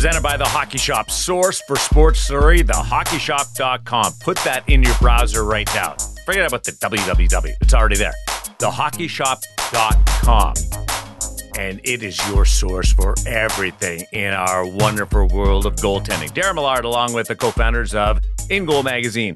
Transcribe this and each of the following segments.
Presented by The Hockey Shop, source for sports Surrey, thehockeyshop.com. Put that in your browser right now. Forget about the www. It's already there. Thehockeyshop.com. And it is your source for everything in our wonderful world of goaltending. Darren Millard, along with the co founders of In Goal Magazine,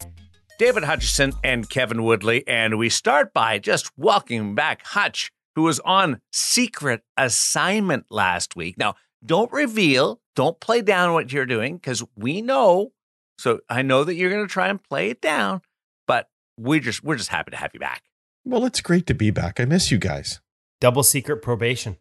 David Hutchison and Kevin Woodley. And we start by just welcoming back Hutch, who was on secret assignment last week. Now, don't reveal, don't play down what you're doing because we know. So I know that you're going to try and play it down, but we just we're just happy to have you back. Well, it's great to be back. I miss you guys. Double secret probation.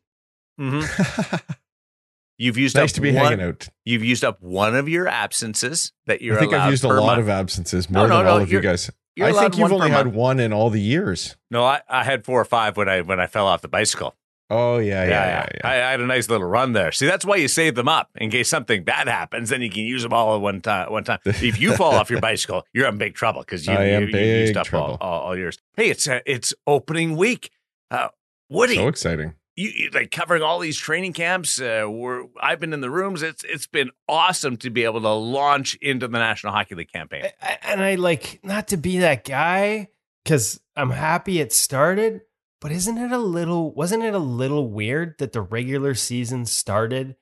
Mm-hmm. You've used nice up to be one, hanging out. You've used up one of your absences that you're I think allowed I've used a lot month. of absences, No, more no, than no, all of you guys. I think you've one per only had month. one in all the years. No, I, I had four or five when I when I fell off the bicycle. Oh yeah, yeah, yeah. yeah, I, I had a nice little run there. See, that's why you save them up in case something bad happens. Then you can use them all at one time. One time. if you fall off your bicycle, you're in big trouble because you, I am you, you used big up all, trouble. all, all yours. Hey, it's uh, it's opening week. Uh, Woody, So exciting. you, you like covering all these training camps. Uh, we're, I've been in the rooms. It's it's been awesome to be able to launch into the National Hockey League campaign. I- I- And I like not to be that guy because I'm happy it started, but isn't it a little, wasn't it a little weird that the regular season started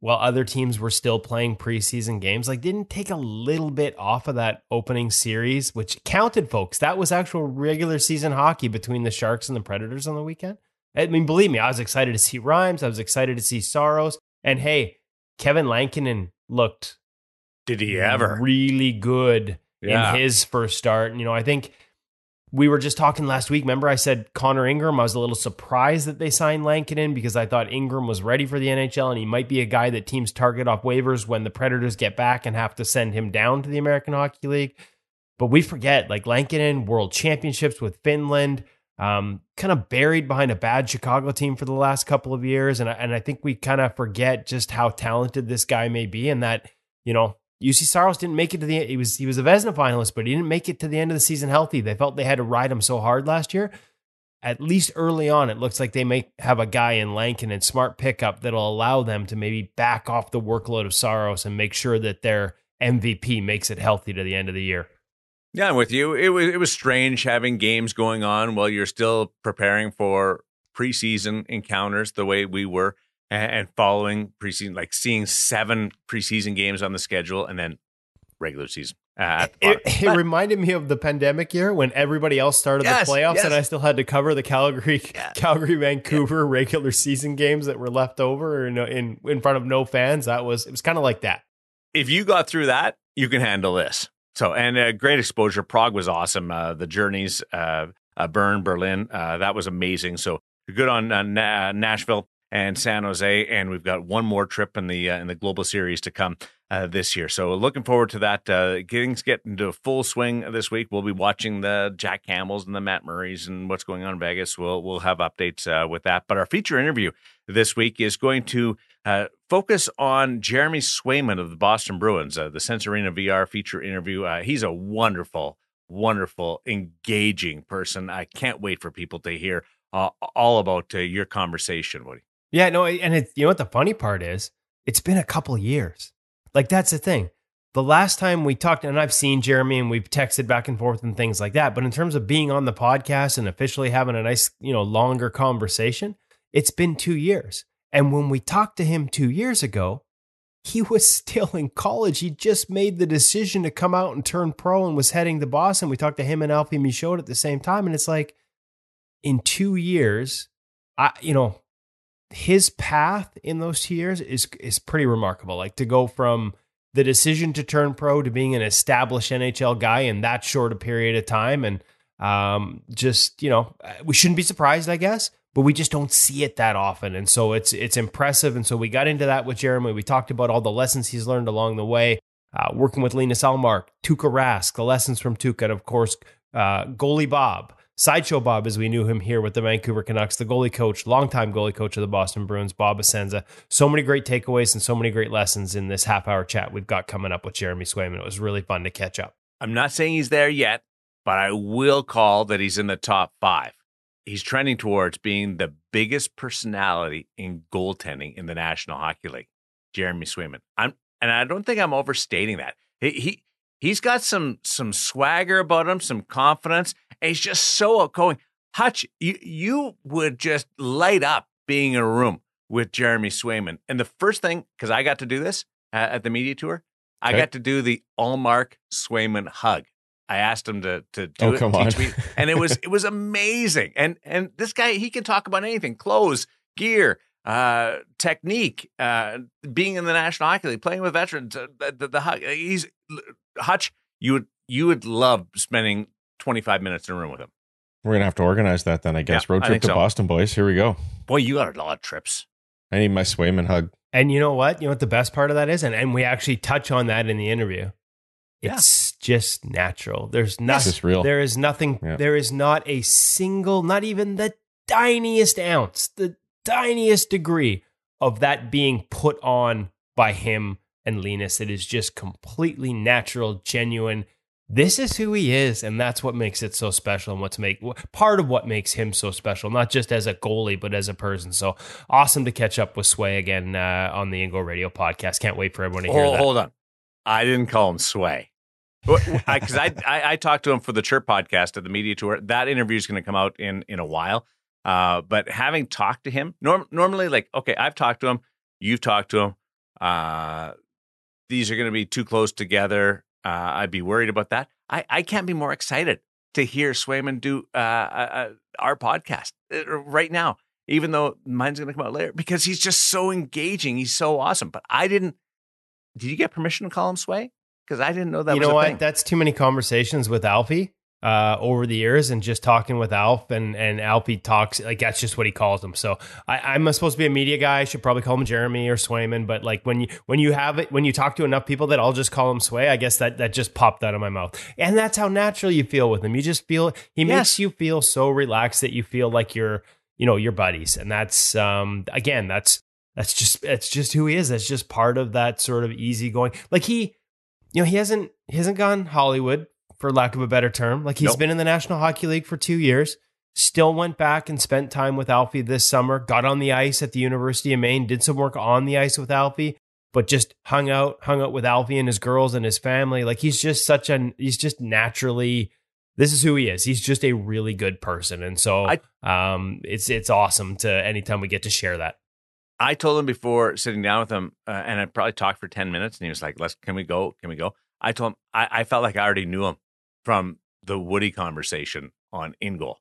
while other teams were still playing preseason games? Like, didn't take a little bit off of that opening series, which counted, folks. That was actual regular season hockey between the Sharks and the Predators on the weekend. I mean, believe me, I was excited to see Rhymes. I was excited to see Saros, And hey, Kevin Lankinen looked Did he ever? really good Yeah. in his first start. You know, I think we were just talking last week. Remember, I said Connor Ingram. I was a little surprised that they signed Lankinen because I thought Ingram was ready for the NHL and he might be a guy that teams target off waivers when the Predators get back and have to send him down to the American Hockey League. But we forget, like Lankinen, World Championships with Finland, um, kind of buried behind a bad Chicago team for the last couple of years, and I, and I think we kind of forget just how talented this guy may be, and that you know Juuse Saros didn't make it to the he was he was a Vezina finalist, but he didn't make it to the end of the season healthy. They felt they had to ride him so hard last year. At least early on, it looks like they may have a guy in Lankinen smart pickup that'll allow them to maybe back off the workload of Saros and make sure that their MVP makes it healthy to the end of the year. Yeah, I'm with you. It was it was strange having games going on while you're still preparing for preseason encounters the way we were and, and following preseason, like seeing seven preseason games on the schedule and then regular season. Uh, at It, it But- reminded me of the pandemic year when everybody else started Yes, the playoffs and. I still had to cover the Calgary, Yeah. Calgary, Vancouver regular season games that were left over in in, in front of no fans. That was it was kind of like that. if you got through that, you can handle this. So, and uh, great exposure. Prague was awesome. Uh, the journeys, uh, uh, Bern, Berlin, uh, that was amazing. So good on uh, Na- Nashville and San Jose, and we've got one more trip in the uh, in the global series to come uh, this year. So looking forward to that. Uh, getting get into full swing this week. We'll be watching the Jack Campbells and the Matt Murrays and what's going on in Vegas. We'll we'll have updates uh, with that. But our feature interview this week is going to uh, focus on Jeremy Swayman of the Boston Bruins, uh, the Sense Arena VR feature interview. Uh, he's a wonderful, wonderful, engaging person. I can't wait for people to hear uh, all about uh, your conversation, Woody. Yeah, no, and it, you know what the funny part is? It's been a couple years. Like that's the thing. The last time we talked, and I've seen Jeremy, and we've texted back and forth and things like that. But in terms of being on the podcast and officially having a nice, you know, longer conversation, it's been two years. And when we talked to him two years ago, he was still in college. He just made the decision to come out and turn pro and was heading to Boston. We talked to him and Alfie Michaud at the same time, and it's like, in two years, I, you know, his path in those two years is is pretty remarkable. Like to go from the decision to turn pro to being an established NHL guy in that short a period of time, and um, just you know, we shouldn't be surprised, I guess, but we just don't see it that often, and so it's it's impressive. And so we got into that with Jeremy. We talked about all the lessons he's learned along the way, uh, working with Linus Ullmark, Tuukka Rask, the lessons from Tuukka, and of course, uh, goalie Bob. Sideshow Bob, as we knew him here with the Vancouver Canucks, the goalie coach, longtime goalie coach of the Boston Bruins, Bob Essensa. So many great takeaways and so many great lessons in this half hour chat we've got coming up with Jeremy Swayman. It was really fun to catch up. I'm not saying he's there yet, but I will call that he's in the top five. He's trending towards being the biggest personality in goaltending in the National Hockey League. Jeremy Swayman. I'm, and I don't think I'm overstating that. He, he he's got some some swagger about him, some confidence, and he's just so outgoing. Hutch, you you would just light up being in a room with Jeremy Swayman. And the first thing, because I got to do this uh, at the media tour, I got to do the Ullmark Swayman hug. I asked him to to do Oh, it, come on. me, and it was it was amazing. And and this guy he can talk about anything: clothes, gear, uh, technique, uh, being in the National Hockey League, playing with veterans. Uh, the, the, the hug. He's Hutch. You would you would love spending twenty five minutes in a room with him. We're gonna have to organize that then, I guess. Yeah, Road trip to so. Boston, boys. Here we go. Boy, you got a lot of trips. I need my Swayman hug. And you know what? You know what the best part of that is? And, and we actually touch on that in the interview. Yeah. It's just natural. There's It's nothing. just real. There is nothing. Yeah. There is not a single, not even the tiniest ounce, the tiniest degree of that being put on by him and Linus. It is just completely natural, genuine. This is who he is, and that's what makes it so special, and what's make part of what makes him so special, not just as a goalie, but as a person. So awesome to catch up with Sway again uh, on the In Goal Radio podcast. Can't wait for everyone to hear Hold, that. hold on. I didn't call him Sway. Because I, I, I talked to him for the Chirp podcast at the media tour. That interview is going to come out in in a while. Uh, but having talked to him, norm, normally, like, okay, I've talked to him, you've talked to him. Uh, these are going to be too close together. Uh, I'd be worried about that. I, I can't be more excited to hear Swayman do uh, uh, uh, our podcast uh, right now, even though mine's going to come out later because he's just so engaging. He's so awesome. But I didn't. Did you get permission to call him Sway? Because I didn't know that you know what? thing. That's too many conversations with Alfie uh, over the years, and just talking with Alf, and and Alfie talks like that's just what he calls him. So I, I'm supposed to be a media guy. I should probably call him Jeremy or Swayman. But like when you when you have it when you talk to enough people that I'll just call him Sway. I guess that that just popped out of my mouth, and that's how natural you feel with him. You just feel he Yes. makes you feel so relaxed that you feel like you're you know your buddies, and that's um again that's that's just that's just who he is. That's just part of that sort of easygoing. Like he, you know, he hasn't he hasn't gone Hollywood for lack of a better term. Like he's Nope. been in the National Hockey League for two years. Still went back and spent time with Alfie this summer. Got on the ice at the University of Maine. Did some work on the ice with Alfie, but just hung out hung out with Alfie and his girls and his family. Like he's just such an he's just naturally. This is who he is. He's just a really good person, and so I- um, it's it's awesome to anytime we get to share that. I told him before sitting down with him, uh, and I probably talked for ten minutes, and he was like, "Let's can we go? Can we go?" I told him I, I felt like I already knew him from the Woody conversation on In Goal,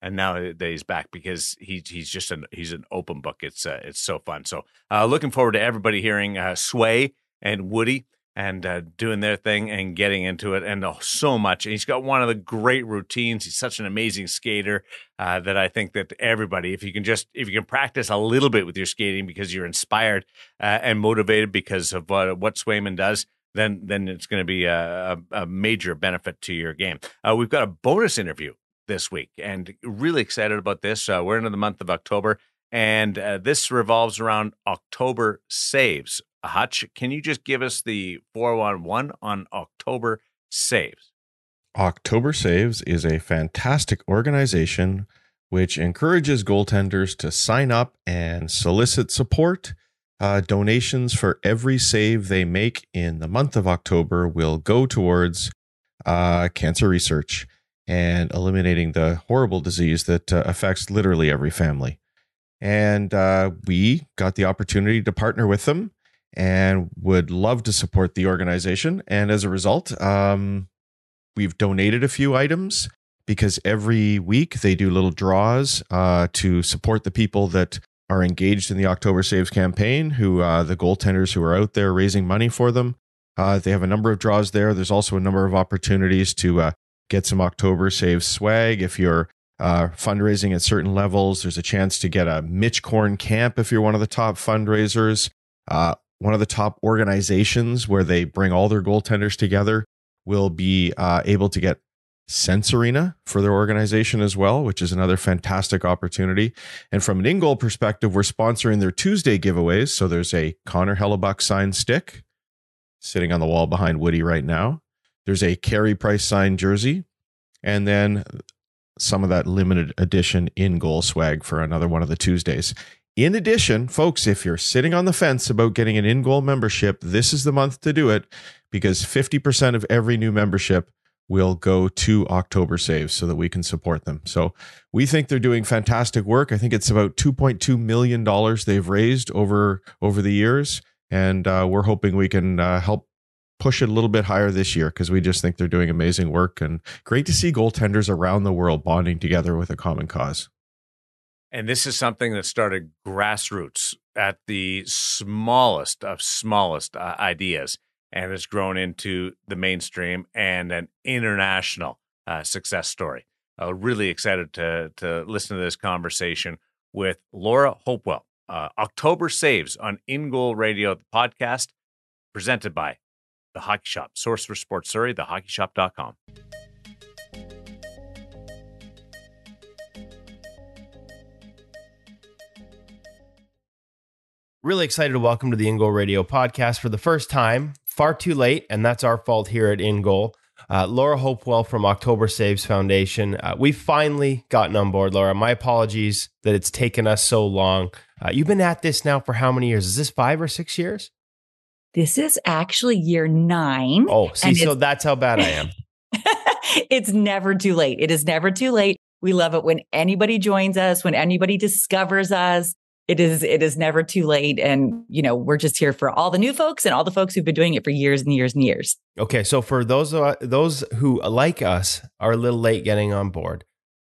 and now that he's back because he he's just an he's an open book. It's uh, it's so fun. So uh, looking forward to everybody hearing uh, Sway and Woody and uh, doing their thing and getting into it and oh, so much. And he's got one of the great routines. He's such an amazing skater uh, that I think that everybody, if you can just if you can practice a little bit with your skating because you're inspired uh, and motivated because of what Swayman does, then then it's going to be a, a, major benefit to your game. Uh, we've got a bonus interview this week, and really excited about this. Uh, we're into the month of October, and uh, this revolves around October saves. Hutch, can you just give us the 411 on October saves? October Saves is a fantastic organization which encourages goaltenders to sign up and solicit support. Uh, donations for every save they make in the month of October will go towards uh, cancer research and eliminating the horrible disease that uh, affects literally every family. And uh, we got the opportunity to partner with them and would love to support the organization. And as a result, um, we've donated a few items because every week they do little draws uh, to support the people that are engaged in the October Saves campaign, who uh, the goaltenders who are out there raising money for them. Uh, they have a number of draws there. There's also a number of opportunities to uh, get some October Saves swag. If you're uh, fundraising at certain levels, there's a chance to get a Mitch Korn camp if you're one of the top fundraisers. Uh, one of the top organizations where they bring all their goaltenders together will be uh, able to get Sense Arena for their organization as well, which is another fantastic opportunity. And from an in-goal perspective, we're sponsoring their Tuesday giveaways. So there's a Connor Hellebuyck signed stick sitting on the wall behind Woody right now. There's a Carey Price signed jersey, and then some of that limited edition in-goal swag for another one of the Tuesdays. In addition, folks, if you're sitting on the fence about getting an in goal membership, this is the month to do it because 50% of every new membership will go to October Saves so that we can support them. So we think they're doing fantastic work. I think it's about 2.2 million dollars they've raised over over the years, and uh, we're hoping we can uh, help push it a little bit higher this year because we just think they're doing amazing work and great to see goaltenders around the world bonding together with a common cause. And this is something that started grassroots at the smallest of smallest uh, ideas and has grown into the mainstream and an international uh, success story. Uh, really excited to, to listen to this conversation with Laura Hopewell. Uh, October Saves on In Goal Radio, the podcast presented by The Hockey Shop, source for sports Surrey, thehockeyshop.com. Really excited to welcome to the In Goal Radio podcast for the first time. Far too late, and that's our fault here at In Goal. Uh, Laura Hopewell from October Saves Foundation. Uh, we've finally gotten on board, Laura. My apologies that it's taken us so long. Uh, you've been at this now for how many years? Is this five or six years? This is actually year nine. Oh, see, so that's how bad I am. it's never too late. It is never too late. We love it when anybody joins us, when anybody discovers us it is it is never too late. And you know we're just here for all the new folks and all the folks who've been doing it for years and years and years. Okay so for those uh, those who like us are a little late getting on board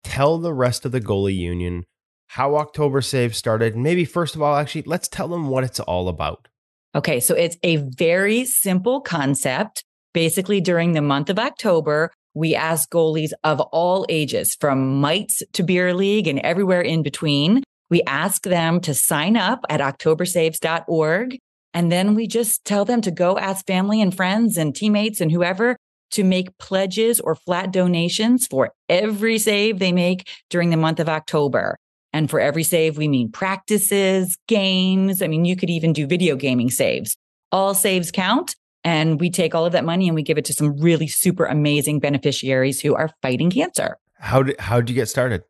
tell the rest of the goalie union how october save started. Maybe first of all actually let's tell them what it's all about. Okay so it's a very simple concept. Basically during the month of october we ask goalies of all ages from mites to beer league and everywhere in between we ask them to sign up at octobersaves.org. And then we just tell them to go ask family and friends and teammates and whoever to make pledges or flat donations for every save they make during the month of October. And for every save, we mean practices, games. I mean, you could even do video gaming saves. All saves count. And we take all of that money and we give it to some really super amazing beneficiaries who are fighting cancer. How did, how did you get started?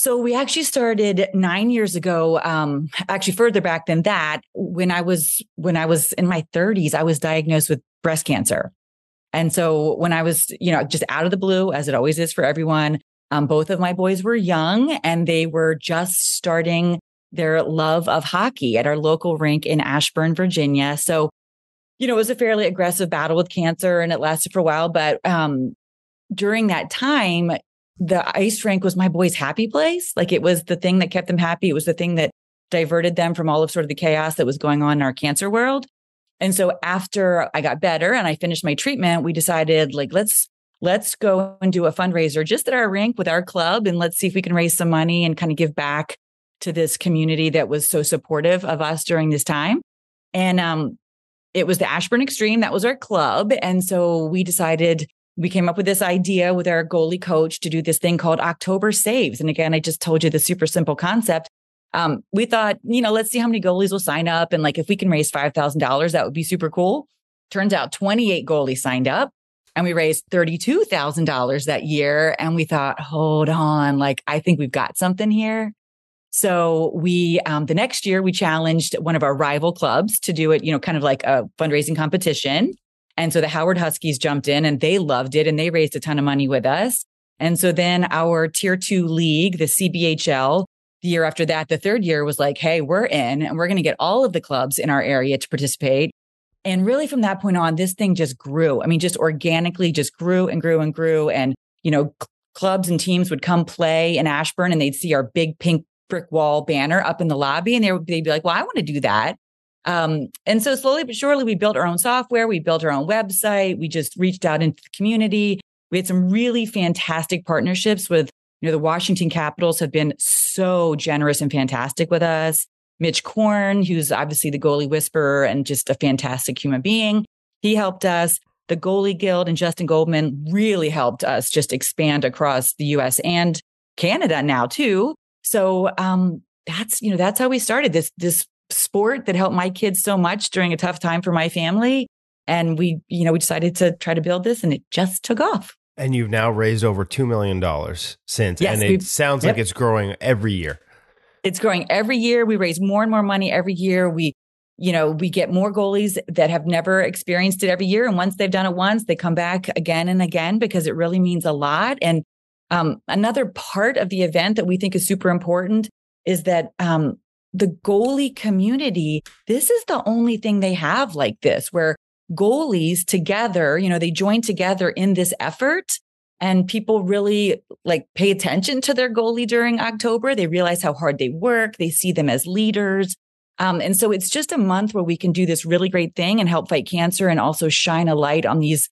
So we actually started nine years ago. Um, actually further back than that, when I was, when I was in my thirties, I was diagnosed with breast cancer. And so when I was, you know, just out of the blue, as it always is for everyone, um, both of my boys were young and they were just starting their love of hockey at our local rink in Ashburn, Virginia. So, you know, it was a fairly aggressive battle with cancer and it lasted for a while. But um, during that time, the ice rink was my boys' happy place. Like it was the thing that kept them happy. It was the thing that diverted them from all of sort of the chaos that was going on in our cancer world. And so after I got better and I finished my treatment, we decided like, let's, let's go and do a fundraiser just at our rink with our club. And let's see if we can raise some money and kind of give back to this community that was so supportive of us during this time. And, um, it was the Ashburn Extreme. That was our club. And so we decided we came up with this idea with our goalie coach to do this thing called October Saves. And again, I just told you the super simple concept. Um, we thought, you know, let's see how many goalies will sign up. And like, if we can raise $5,000, that would be super cool. Turns out 28 goalies signed up and we raised $32,000 that year. And we thought, hold on, like, I think we've got something here. So we, um, the next year we challenged one of our rival clubs to do it, you know, kind of like a fundraising competition. And so the Howard Huskies jumped in and they loved it and they raised a ton of money with us. And so then our tier two league, the CBHL, the year after that, the third year was like, Hey, we're in and we're going to get all of the clubs in our area to participate. And really from that point on, this thing just grew. I mean, just organically just grew and grew and grew. And, you know, clubs and teams would come play in Ashburn and they'd see our big pink brick wall banner up in the lobby and they would, they'd be like, well, I want to do that. Um, and so slowly but surely, we built our own software. We built our own website. We just reached out into the community. We had some really fantastic partnerships with, you know, the Washington Capitals have been so generous and fantastic with us. Mitch Korn, who's obviously the goalie whisperer and just a fantastic human being. He helped us. The Goalie Guild and Justin Goldman really helped us just expand across the US and Canada now too. So um, that's you know that's how we started this this sport that helped my kids so much during a tough time for my family. And we, you know, we decided to try to build this and it just took off. And you've now raised over $2 million since. Yes, and it sounds yep. like it's growing every year. It's growing every year. We raise more and more money every year. We, you know, we get more goalies that have never experienced it every year. And once they've done it once, they come back again and again because it really means a lot. And um, another part of the event that we think is super important is that um, the goalie community, this is the only thing they have like this, where goalies together, you know, they join together in this effort and people really like pay attention to their goalie during October. They realize how hard they work. They see them as leaders. Um, and so it's just a month where we can do this really great thing and help fight cancer and also shine a light on these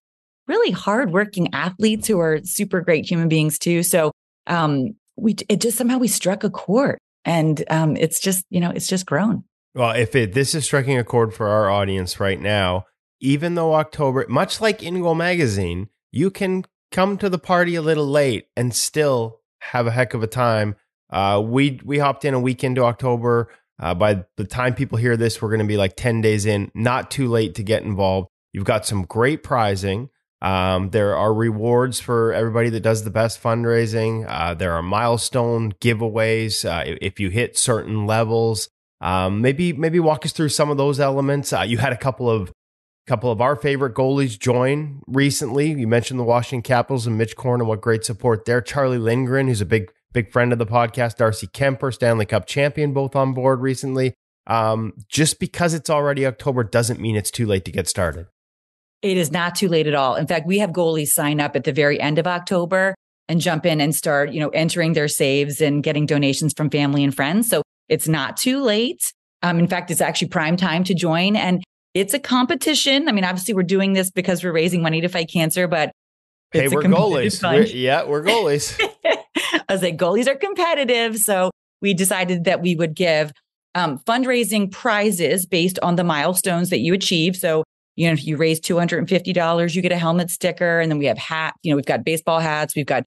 really hardworking athletes who are super great human beings too. So um, we it just somehow we struck a chord, and um, it's just you know it's just grown. Well, if it this is striking a chord for our audience right now, even though October, much like In Goal Magazine, you can come to the party a little late and still have a heck of a time. Uh, we we hopped in a week into October. Uh, by the time people hear this, we're going to be like ten days in. Not too late to get involved. You've got some great prizing. Um, there are rewards for everybody that does the best fundraising. Uh, there are milestone giveaways uh, if you hit certain levels. Um, maybe maybe walk us through some of those elements. Uh, you had a couple of couple of our favorite goalies join recently. You mentioned the Washington Capitals and Mitch Korn and what great support there. Charlie Lindgren, who's a big big friend of the podcast. Darcy Kuemper, Stanley Cup champion, both on board recently. Um, just because it's already October doesn't mean it's too late to get started. It is not too late at all. In fact, we have goalies sign up at the very end of October and jump in and start, you know, entering their saves and getting donations from family and friends. So it's not too late. Um, in fact, it's actually prime time to join. And it's a competition. I mean, obviously, we're doing this because we're raising money to fight cancer, but hey, we're goalies. We're, yeah, we're goalies. I was like, goalies are competitive. So we decided that we would give um, fundraising prizes based on the milestones that you achieve. So you know, if you raise $250, you get a helmet sticker. And then we have hat, you know, we've got baseball hats. We've got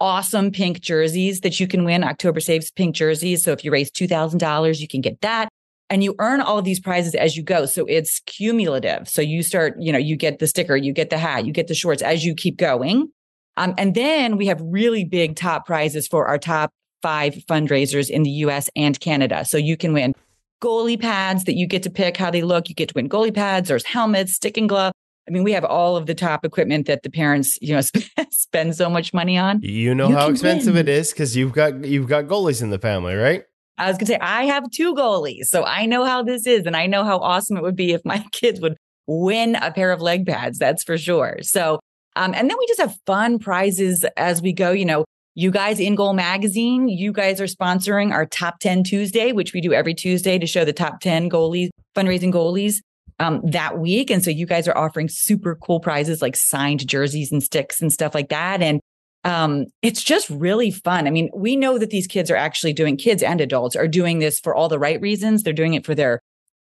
awesome pink jerseys that you can win. October Saves pink jerseys. So if you raise $2,000, you can get that. And you earn all of these prizes as you go. So it's cumulative. So you start, you know, you get the sticker, you get the hat, you get the shorts as you keep going. Um, and then we have really big top prizes for our top five fundraisers in the US and Canada. So you can win goalie pads that you get to pick how they look. You get to win goalie pads. There's helmets, stick and glove. I mean, we have all of the top equipment that the parents, you know, spend so much money on. You know you how expensive win. it is because you've got you've got goalies in the family, right? I was gonna say I have two goalies, so I know how this is, and I know how awesome it would be if my kids would win a pair of leg pads. That's for sure. So, um, and then we just have fun prizes as we go. You know, you guys in goal magazine you guys are sponsoring our top 10 tuesday which we do every tuesday to show the top 10 goalies fundraising goalies um, that week. And so you guys are offering super cool prizes like signed jerseys and sticks and stuff like that. And um, it's just really fun. I mean we know that these kids are actually doing kids and adults are doing this for all the right reasons. They're doing it for their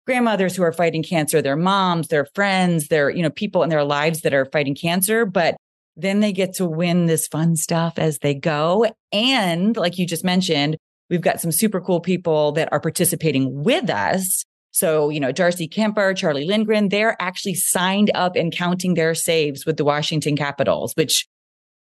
grandmothers who are fighting cancer their moms their friends their you know people in their lives that are fighting cancer. But then they get to win this fun stuff as they go. And like you just mentioned, we've got some super cool people that are participating with us. So, you know, Darcy Kuemper, Charlie Lindgren, they're actually signed up and counting their saves with the Washington Capitals, which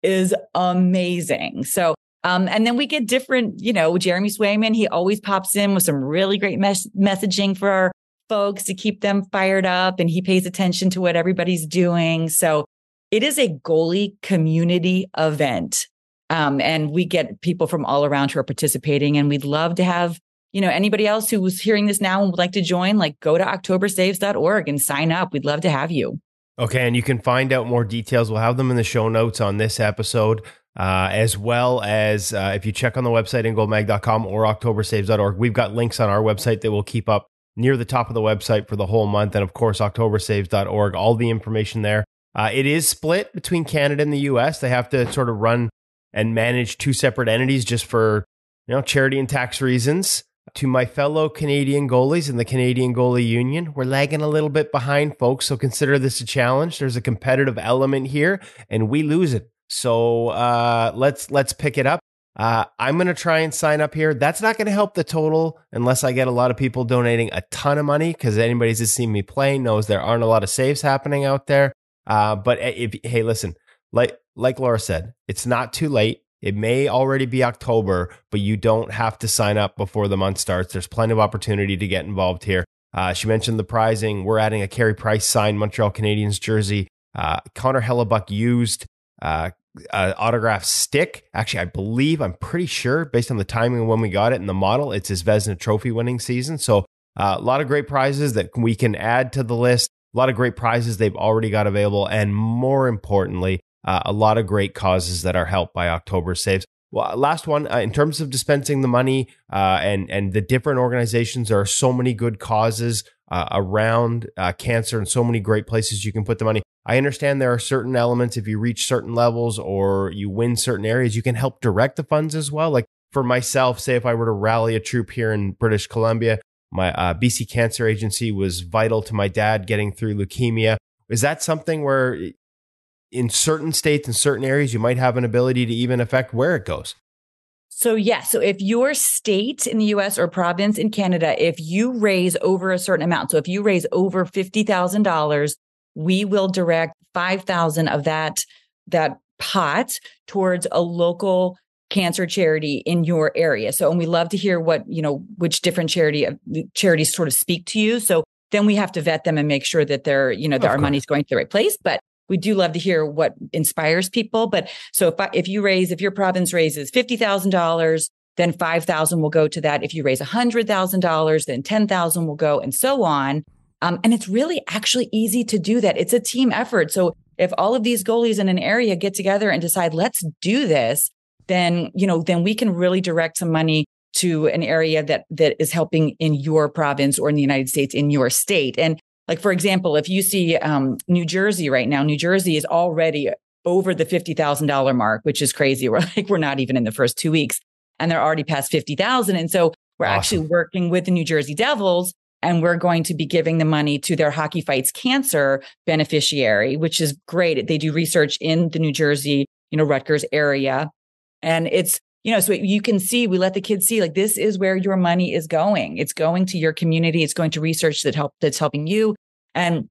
is amazing. So, um, and then we get different, you know, Jeremy Swayman, he always pops in with some really great mes- messaging for our folks to keep them fired up and he pays attention to what everybody's doing. So it is a goalie community event. Um, and we get people from all around who are participating. And we'd love to have, you know, anybody else who was hearing this now and would like to join, like go to octobersaves.org and sign up. We'd love to have you. Okay. And you can find out more details. We'll have them in the show notes on this episode. Uh, as well as uh, if you check on the website ingoalmag.com or octobersaves.org, we've got links on our website that will keep up near the top of the website for the whole month. And of course, octobersaves.org, all the information there. Uh, it is split between Canada and the U.S. They have to sort of run and manage two separate entities just for you know charity and tax reasons. To my fellow Canadian goalies in the Canadian Goalie Union, we're lagging a little bit behind, folks. So consider this a challenge. There's a competitive element here, and we lose it. So uh, let's let's pick it up. Uh, I'm going to try and sign up here. That's not going to help the total unless I get a lot of people donating a ton of money because anybody who's seen me play knows there aren't a lot of saves happening out there. Uh, but if, hey, listen, like like Laura said, it's not too late. It may already be October, but you don't have to sign up before the month starts. There's plenty of opportunity to get involved here. Uh, she mentioned the prizing. We're adding a Carey Price signed Montreal Canadiens jersey. Uh, Connor Hellebuyck used uh, autograph stick. Actually, I believe, I'm pretty sure, based on the timing when we got it and the model, it's his Vezina Trophy winning season. So uh, a lot of great prizes that we can add to the list. A lot of great prizes they've already got available, and more importantly, uh, a lot of great causes that are helped by October saves. Well, last one uh, in terms of dispensing the money uh, and and the different organizations. There are so many good causes uh, around uh, cancer and so many great places you can put the money. I understand there are certain elements if you reach certain levels or you win certain areas, you can help direct the funds as well. Like for myself, say if I were to rally a troop here in British Columbia, my uh, BC Cancer Agency was vital to my dad getting through leukemia. Is that something where in certain states and certain areas you might have an ability to even affect where it goes? So, yeah. So, if your state in the US or province in Canada, if you raise over a certain amount, so if you raise over $50,000, we will direct 5000 of that that pot towards a local cancer charity in your area. So, and we love to hear what, you know, which different charity uh, charities sort of speak to you. So then we have to vet them and make sure that they're, you know, that our money's going to the right place. But we do love to hear what inspires people. But so if I, if you raise, if your province raises fifty thousand dollars, then five thousand will go to that. If you raise a hundred thousand dollars, then ten thousand will go, and so on. Um, and it's really actually easy to do that. It's a team effort. So if all of these goalies in an area get together and decide, let's do this, then, you know, then we can really direct some money to an area that that is helping in your province or in the United States in your state. And like for example, if you see um, New Jersey right now, New Jersey is already over the fifty thousand dollar mark, which is crazy. We're like we're not even in the first two weeks, and they're already past fifty thousand. And so we're awesome. actually working with the New Jersey Devils and we're going to be giving the money to their Hockey Fights Cancer beneficiary, which is great. They do research in the New Jersey, you know, Rutgers area. And it's, you know, so you can see, we let the kids see like this is where your money is going. It's going to your community. It's going to research that help that's helping you. And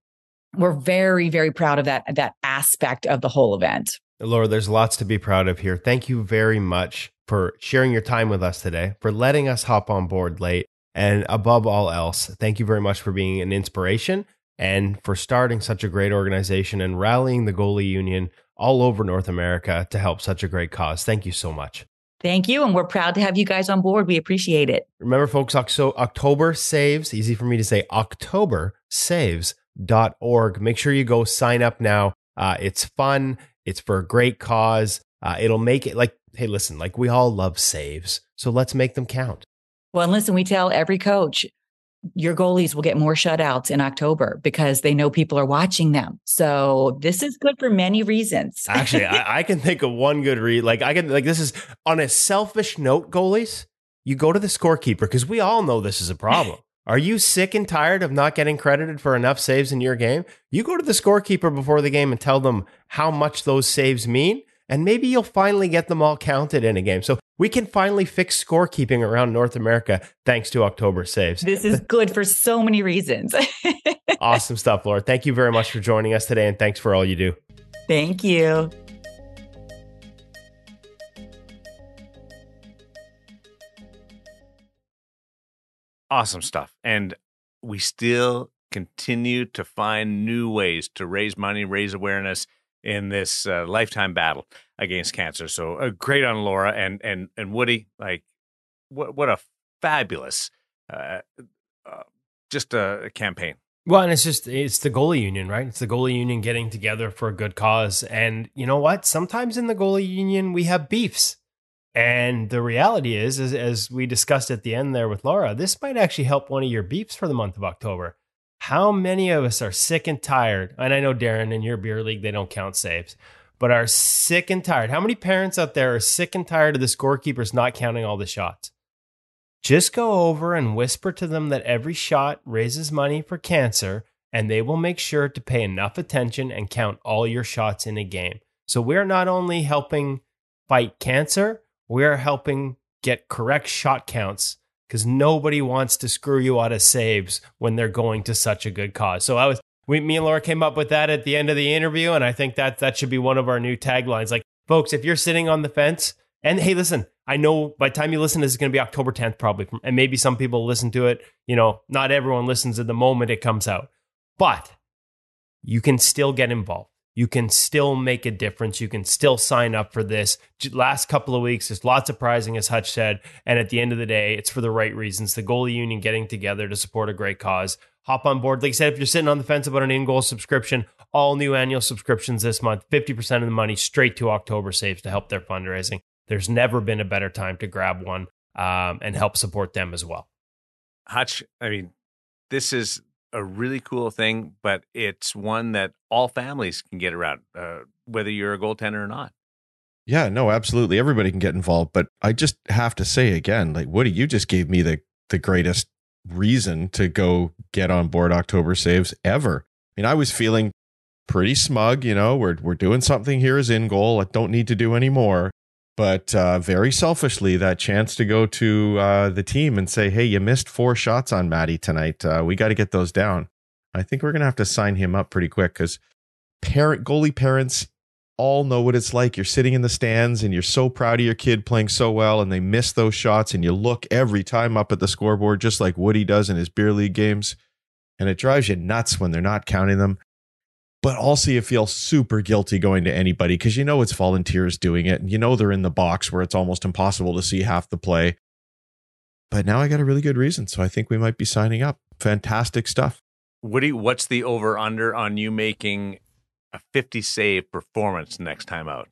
we're very, very proud of that, that aspect of the whole event. Laura, there's lots to be proud of here. Thank you very much for sharing your time with us today, for letting us hop on board late. And above all else, thank you very much for being an inspiration and for starting such a great organization and rallying the goalie union all over North America to help such a great cause. Thank you so much. Thank you. And we're proud to have you guys on board. We appreciate it. Remember, folks, October Saves, easy for me to say, October Saves.org. Make sure you go sign up now. Uh, it's fun, it's for a great cause. Uh, it'll make it like, hey, listen, like we all love saves. So let's make them count. Well, and listen, we tell every coach your goalies will get more shutouts in October because they know people are watching them. So this is good for many reasons. Actually, I, I, can think of one good read. Like I can like this is on a selfish note, goalies. You go to the scorekeeper because we all know this is a problem. Are you sick and tired of not getting credited for enough saves in your game? You go to the scorekeeper before the game and tell them how much those saves mean, and maybe you'll finally get them all counted in a game. So we can finally fix scorekeeping around North America thanks to October saves. This is good for so many reasons. awesome stuff, Laura. Thank you very much for joining us today, and thanks for all you do. Thank you. Awesome stuff. And we still continue to find new ways to raise money, raise awareness in this uh, lifetime battle against cancer. So uh, great on Laura and and and Woody. Like what what a fabulous uh, uh, just a campaign. Well, and it's just it's the goalie union, right? It's the goalie union getting together for a good cause. And you know what? Sometimes in the goalie union we have beefs. And the reality is, is, as we discussed at the end there with Laura, this might actually help one of your beefs for the month of October. How many of us are sick and tired? And I know Darren in your beer league, they don't count saves, but are sick and tired. How many parents out there are sick and tired of the scorekeepers not counting all the shots? Just go over and whisper to them that every shot raises money for cancer, and they will make sure to pay enough attention and count all your shots in a game. So we're not only helping fight cancer, we're helping get correct shot counts because nobody wants to screw you out of saves when they're going to such a good cause. So I was we, me and Laura came up with that at the end of the interview, and I think that that should be one of our new taglines. Like, folks, if you're sitting on the fence And hey, listen, I know by the time you listen, this is going to be October 10th, probably. And maybe some people listen to it. You know, not everyone listens at the moment it comes out, but you can still get involved. You can still make a difference. You can still sign up for this. Last couple of weeks, there's lots of prizing, as Hutch said. And at the end of the day, it's for the right reasons. The goalie union getting together to support a great cause. Hop on board. Like I said, if you're sitting on the fence about an in goal subscription, all new annual subscriptions this month, 50% of the money straight to October Saves to help their fundraising. There's never been a better time to grab one um, and help support them as well. Hutch, I mean, this is a really cool thing, but it's one that all families can get around, uh, whether you're a goaltender or not. Yeah, no, absolutely. Everybody can get involved, but I just have to say again, like Woody, you just gave me the the greatest reason to go get on board October Saves ever. I mean, I was feeling pretty smug, you know, we're we're doing something here as in goal. I don't need to do any more. But uh, very selfishly, that chance to go to uh, the team and say, "Hey, you missed four shots on Maddie tonight. Uh, we got to get those down." I think we're gonna have to sign him up pretty quick because parent goalie parents all know what it's like. You're sitting in the stands and you're so proud of your kid playing so well, and they miss those shots, and you look every time up at the scoreboard, just like Woody does in his beer league games, and it drives you nuts when they're not counting them but also you feel super guilty going to anybody because you know it's volunteers doing it and you know they're in the box where it's almost impossible to see half the play. But now I got a really good reason, so I think we might be signing up. Fantastic stuff. Woody, what's the over under on you making a 50 save performance next time out?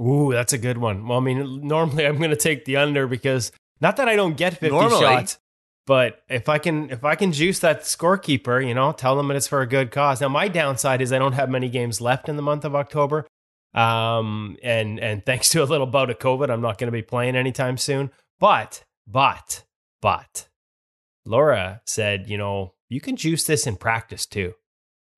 Ooh, that's a good one. Well, I mean, normally I'm going to take the under because not that I don't get 50 normally, shots, but if I can if I can juice that scorekeeper, you know, tell them that it's for a good cause. Now my downside is I don't have many games left in the month of October. Um and and thanks to a little bout of COVID, I'm not going to be playing anytime soon. But but but Laura said, you know, you can juice this in practice too.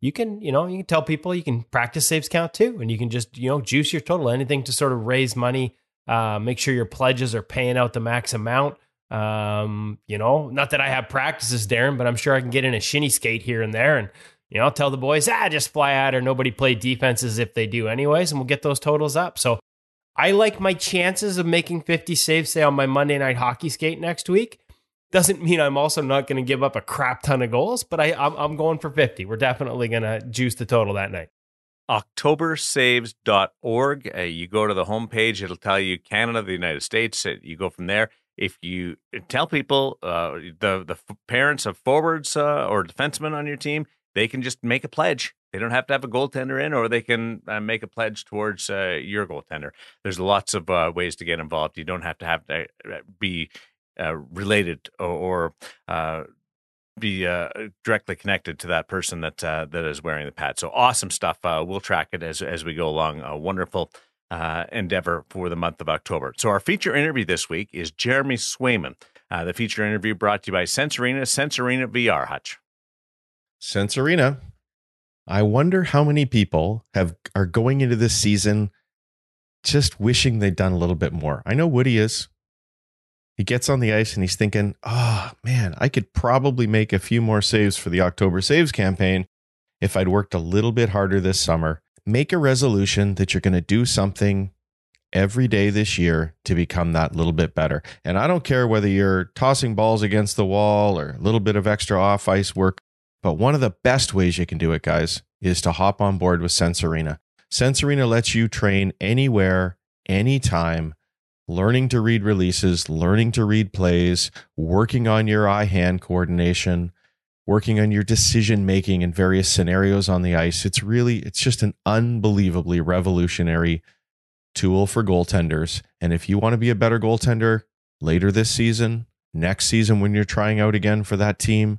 You can, you know, you can tell people you can practice saves count too, and you can just, you know, juice your total. Anything to sort of raise money, uh, make sure your pledges are paying out the max amount. Um, you know, not that I have practices, Darren, but I'm sure I can get in a shinny skate here and there and you know, tell the boys, ah, just fly out or nobody play defenses if they do anyways, and we'll get those totals up. So I like my chances of making 50 saves, say, on my Monday night hockey skate next week. Doesn't mean I'm also not going to give up a crap ton of goals, but I, I'm, I'm going for 50. We're definitely going to juice the total that night. Octobersaves.org. Uh, you go to the homepage, it'll tell you Canada, the United States. Uh, you go from there if you tell people uh, the the parents of forwards uh, or defensemen on your team, they can just make a pledge. They don't have to have a goaltender in, or they can uh, make a pledge towards uh, your goaltender. There's lots of uh, ways to get involved. You don't have to have to uh, be related or, or be directly connected to that person that that is wearing the pad. So awesome stuff. we'll track it as as we go along. A wonderful uh, endeavor for the month of October. So, our feature interview this week is Jeremy Swayman. Uh, the feature interview brought to you by Sense Arena VR, Hutch. Sense Arena. I wonder how many people have are going into this season just wishing they'd done a little bit more. I know Woody is. He gets on the ice and he's thinking, oh man, I could probably make a few more saves for the October Saves campaign if I'd worked a little bit harder this summer make a resolution that you're going to do something every day this year to become that little bit better. And I don't care whether you're tossing balls against the wall or a little bit of extra off ice work, but one of the best ways you can do it, guys, is to hop on board with. Sense Arena lets you train anywhere, anytime, learning to read releases, learning to read plays, working on your eye hand coordination, working on your decision making in various scenarios on the ice. It's really, it's just an unbelievably revolutionary tool for goaltenders. And if you want to be a better goaltender later this season, next season, when you're trying out again for that team,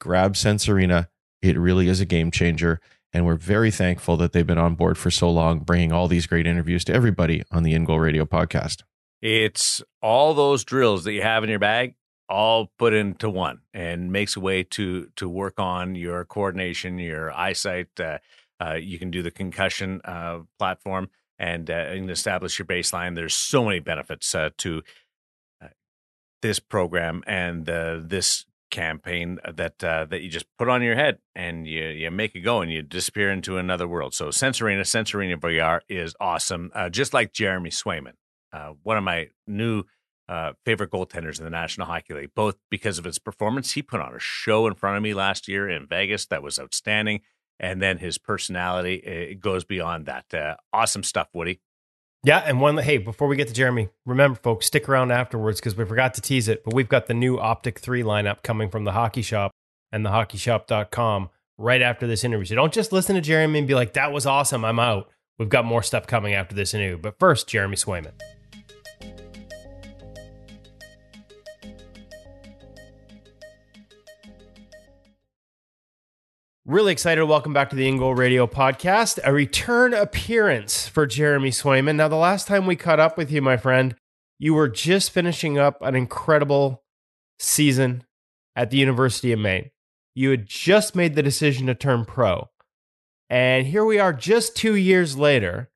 grab Sense Arena. It really is a game changer. And we're very thankful that they've been on board for so long, bringing all these great interviews to everybody on the In Goal Radio podcast. It's all those drills that you have in your bag all put into one and makes a way to to work on your coordination, your eyesight. Uh, uh, you can do the concussion uh, platform and, uh, and establish your baseline. There's so many benefits uh, to uh, this program and this campaign that that you just put on your head and you you make it go and you disappear into another world. So Sense Arena, Sense Arena VR is awesome. just like Jeremy Swayman uh, one of my new uh, favorite goaltenders in the National Hockey League, both because of his performance. He put on a show in front of me last year in Vegas that was outstanding. And then his personality, it goes beyond that. Uh, awesome stuff, Woody. Yeah, and one hey, before we get to Jeremy, remember folks, stick around afterwards because we forgot to tease it, but we've got the new Optik 3 lineup coming from the Hockey Shop and thehockeyshop.com right after this interview. So don't just listen to Jeremy and be like, that was awesome, I'm out. We've got more stuff coming after this interview. But first, Jeremy Swayman. Really excited to welcome back to the In Goal Radio podcast, a return appearance for Jeremy Swayman. Now, the last time we caught up with you, my friend, you were just finishing up an incredible season at the University of Maine. You had just made the decision to turn pro. And here we are just two years later,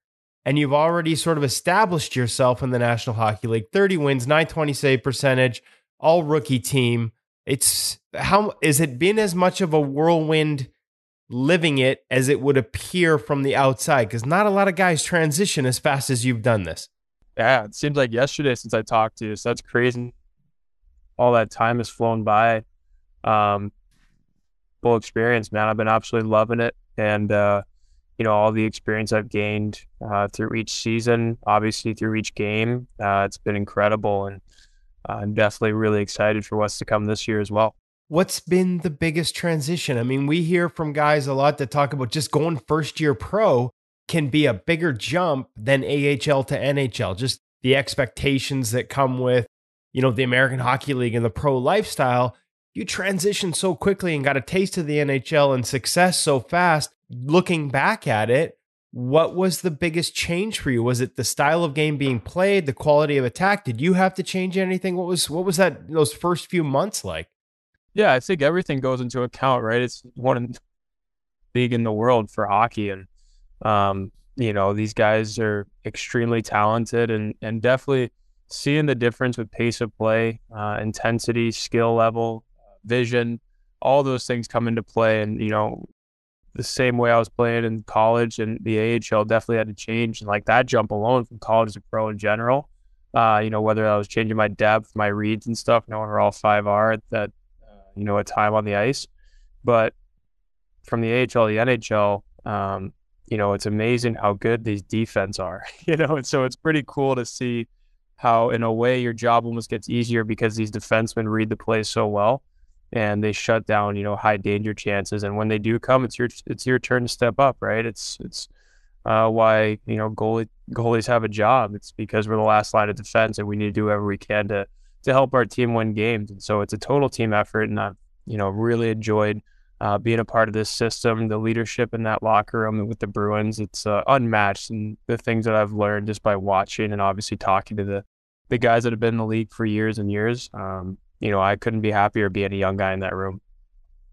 and you've already sort of established yourself in the National Hockey League 30 wins, 920 save percentage, all rookie team. It's how is it been as much of a whirlwind living it as it would appear from the outside because not a lot of guys transition as fast as you've done this. Yeah, it seems like yesterday since I talked to you. So that's crazy. All that time has flown by. Um, full experience, man. I've been absolutely loving it. And, uh, you know, all the experience I've gained uh, through each season, obviously through each game, uh, it's been incredible. And I'm definitely really excited for what's to come this year as well what's been the biggest transition? I mean, we hear from guys a lot that talk about just going first year pro can be a bigger jump than AHL to NHL. Just the expectations that come with, you know, the American Hockey League and the pro lifestyle. You transition so quickly and got a taste of the NHL and success so fast. Looking back at it, what was the biggest change for you? Was it the style of game being played, the quality of attack? Did you have to change anything? What was what was that those first few months like? Yeah, I think everything goes into account, right? It's one league in the world for hockey, and um, you know these guys are extremely talented, and and definitely seeing the difference with pace of play, uh, intensity, skill level, vision, all those things come into play, and you know the same way I was playing in college and the AHL definitely had to change, and like that jump alone from college to pro in general. Uh, you know, whether I was changing my depth, my reads and stuff, knowing we're all five R, that you know, a time on the ice. But from the AHL the NHL, um, you know, it's amazing how good these defense are, you know, and so it's pretty cool to see how, in a way, your job almost gets easier because these defensemen read the play so well and they shut down, you know, high danger chances. And when they do come, it's your it's your turn to step up, right? It's it's uh, why you know goalie goalies have a job. It's because we're the last line of defense, and we need to do whatever we can to to help our team win games. And so it's a total team effort, and I've you know really enjoyed uh, being a part of this system. The leadership in that locker room with the Bruins, it's uh, unmatched, and the things that I've learned just by watching and obviously talking to the the guys that have been in the league for years and years. Um, you know, I couldn't be happier being a young guy in that room.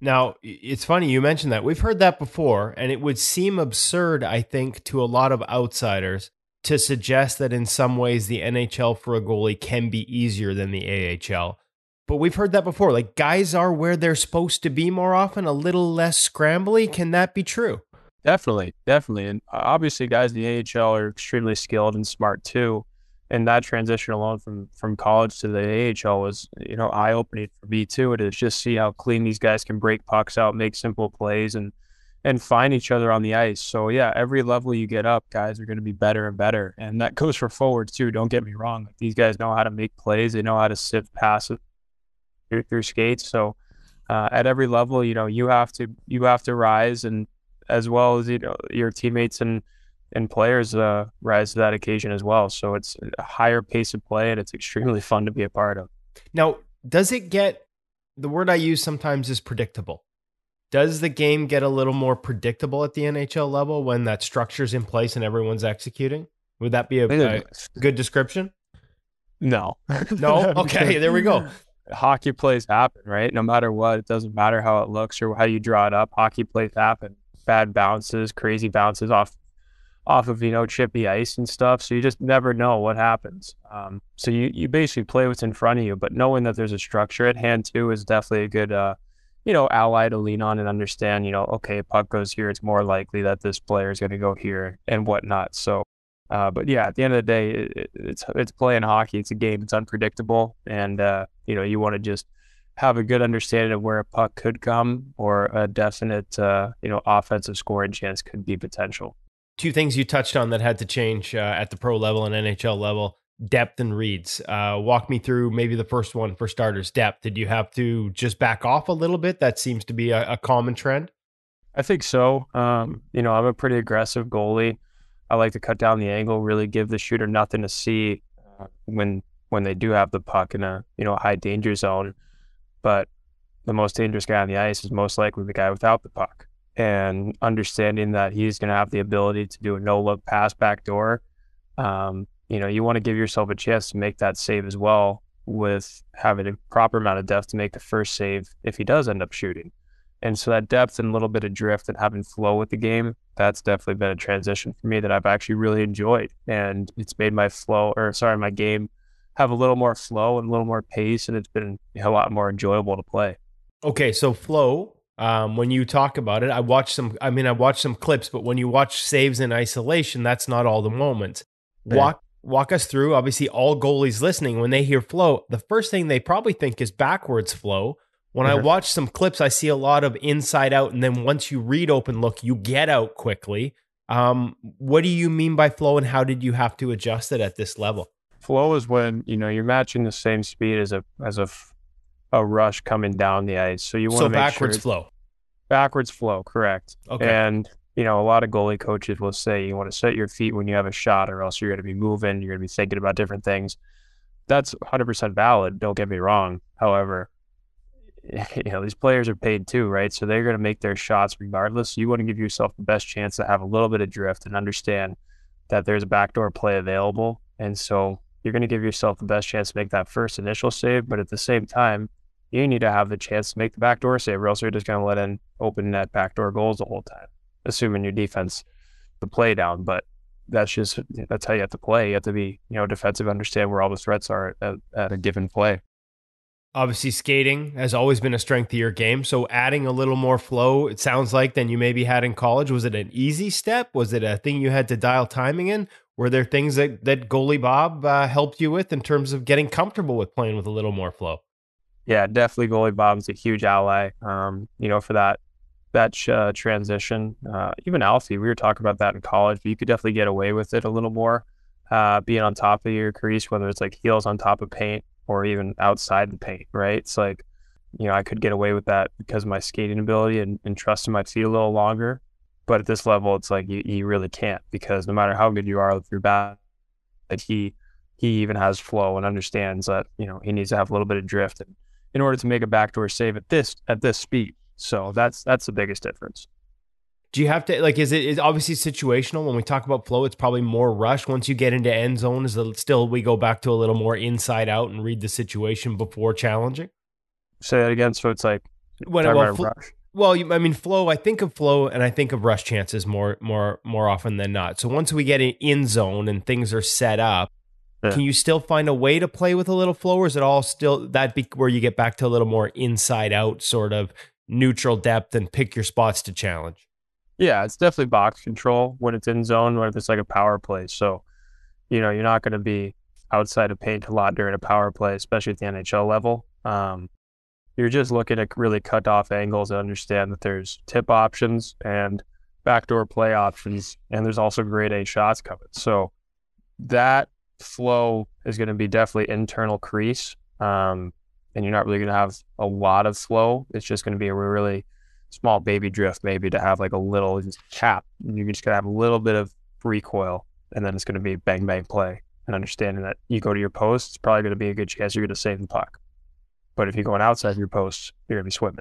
Now, it's funny you mentioned that. We've heard that before, and it would seem absurd, I think, to a lot of outsiders to suggest that in some ways the NHL for a goalie can be easier than the AHL. But we've heard that before. Like guys are where they're supposed to be more often, a little less scrambly. Can that be true? Definitely, definitely. And uh, obviously, guys in the AHL are extremely skilled and smart too. And that transition alone from from college to the AHL was, you know, eye opening for me too. To just see how clean these guys can break pucks out, make simple plays, and and find each other on the ice. So yeah, every level you get up, guys are going to be better and better, and that goes for forwards too. Don't get me wrong; these guys know how to make plays. They know how to sift passes through, through skates. So uh, at every level, you know, you have to you have to rise, and as well as you know your teammates and and players uh, rise to that occasion as well. So it's a higher pace of play, and it's extremely fun to be a part of. Now, does it get the word I use sometimes is predictable? Does the game get a little more predictable at the NHL level when that structure's in place and everyone's executing? Would that be a, a good description? No. no? Okay, there we go. Hockey plays happen, right? No matter what, it doesn't matter how it looks or how you draw it up. Hockey plays happen. Bad bounces, crazy bounces off off of you know chippy ice and stuff. So you just never know what happens. Um, so you you basically play what's in front of you, but knowing that there's a structure at hand too is definitely a good uh, you know, ally to lean on and understand, you know, okay, puck goes here, it's more likely that this player is going to go here and whatnot. So Uh, but yeah, at the end of the day, it, it's it's playing hockey. It's a game. It's unpredictable, and uh, you know you want to just have a good understanding of where a puck could come or a definite uh, you know offensive scoring chance could be potential. Two things you touched on that had to change uh, at the pro level and NHL level: depth and reads. Uh, walk me through maybe the first one for starters. Depth. Did you have to just back off a little bit? That seems to be a, a common trend. I think so. Um, you know, I'm a pretty aggressive goalie. I like to cut down the angle, really give the shooter nothing to see uh, when when they do have the puck in a you know high danger zone. But the most dangerous guy on the ice is most likely the guy without the puck. And understanding that he's going to have the ability to do a no look pass back door, um, you know, you want to give yourself a chance to make that save as well with having a proper amount of depth to make the first save if he does end up shooting. And so that depth and a little bit of drift and having flow with the game, that's definitely been a transition for me that I've actually really enjoyed. And it's made my flow, or sorry, my game have a little more flow and a little more pace. And it's been a lot more enjoyable to play. Okay. So, flow, um, when you talk about it, I watched some, I mean, I watched some clips, but when you watch saves in isolation, that's not all the moments. Walk, walk us through. Obviously, all goalies listening, when they hear flow, the first thing they probably think is backwards flow when I watch some clips, I see a lot of inside out, and then once you read open look, you get out quickly. Um, what do you mean by flow, and how did you have to adjust it at this level? Flow is when you know you're matching the same speed as a as a a rush coming down the ice. So you want so to make backwards sure flow. Backwards flow, correct. Okay. And you know, a lot of goalie coaches will say you want to set your feet when you have a shot, or else you're going to be moving. You're going to be thinking about different things. That's 100% valid. Don't get me wrong. However, you know, these players are paid too, right? So they're going to make their shots regardless. You want to give yourself the best chance to have a little bit of drift and understand that there's a backdoor play available. And so you're going to give yourself the best chance to make that first initial save. But at the same time, you need to have the chance to make the backdoor save, or else you're just going to let in open net backdoor goals the whole time, assuming your defense the play down. But that's just that's how you have to play. You have to be, you know, defensive, understand where all the threats are at, at a given play. Obviously, skating has always been a strength of your game. So, adding a little more flow, it sounds like, than you maybe had in college. Was it an easy step? Was it a thing you had to dial timing in? Were there things that, that goalie Bob uh, helped you with in terms of getting comfortable with playing with a little more flow? Yeah, definitely. Goalie Bob's a huge ally. Um, you know, for that that uh, transition. Uh, even Alfie, we were talking about that in college, but you could definitely get away with it a little more, uh, being on top of your crease, whether it's like heels on top of paint or even outside the paint, right? It's like, you know, I could get away with that because of my skating ability and, and trusting my feet a little longer. But at this level, it's like you, you really can't because no matter how good you are with your bat, that he he even has flow and understands that you know he needs to have a little bit of drift in order to make a backdoor save at this at this speed. So that's that's the biggest difference. Do you have to like? Is it is obviously situational when we talk about flow? It's probably more rush. Once you get into end zone, is it still we go back to a little more inside out and read the situation before challenging? Say that again. So it's like when well, fl- rush. well, I mean flow. I think of flow and I think of rush chances more more more often than not. So once we get in, in zone and things are set up, Yeah. can you still find a way to play with a little flow, or is it all still that be where you get back to a little more inside out sort of neutral depth and pick your spots to challenge? Yeah, it's definitely box control when it's in zone, when it's like a power play. So, you know, you're not going to be outside of paint a lot during a power play, especially at the NHL level. Um, you're just looking at really cut off angles and understand that there's tip options and backdoor play options, and there's also grade A shots coming. So that flow is going to be definitely internal crease. Um, and you're not really going to have a lot of flow. It's just going to be a really small baby drift, maybe to have like a little just cap. You're just going to have a little bit of recoil, and then it's going to be bang bang play. And understanding that you go to your post, it's probably going to be a good chance you're going to save the puck. But if you're going outside your post, you're going to be swimming.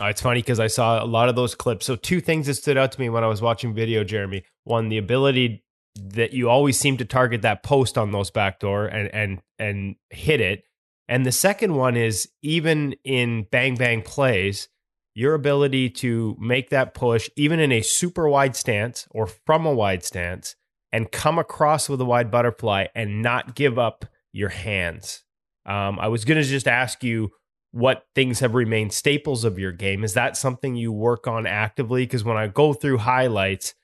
Uh, it's funny because I saw a lot of those clips. So two things that stood out to me when I was watching video, Jeremy. One, the ability that you always seem to target that post on those backdoor and and and hit it. And the second one is even in bang bang plays, your ability to make that push even in a super wide stance or from a wide stance and come across with a wide butterfly and not give up your hands. Um, I was going to just ask you what things have remained staples of your game. Is that something you work on actively? Because when I go through highlights,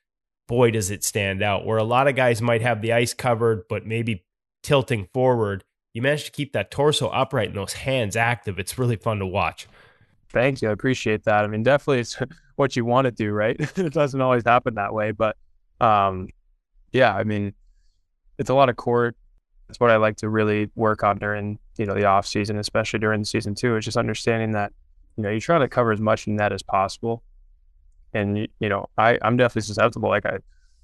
boy, does it stand out. Where a lot of guys might have the ice covered, but maybe tilting forward. You managed to keep that torso upright and those hands active. It's really fun to watch. Thank you. I appreciate that. I mean, definitely it's what you want to do, right? it doesn't always happen that way, but um, yeah, I mean, it's a lot of core. That's what I like to really work on during, you know, the off season, especially during the season too, is just understanding that, you know, you try to cover as much in that as possible. And, you know, I, I'm definitely susceptible. Like I,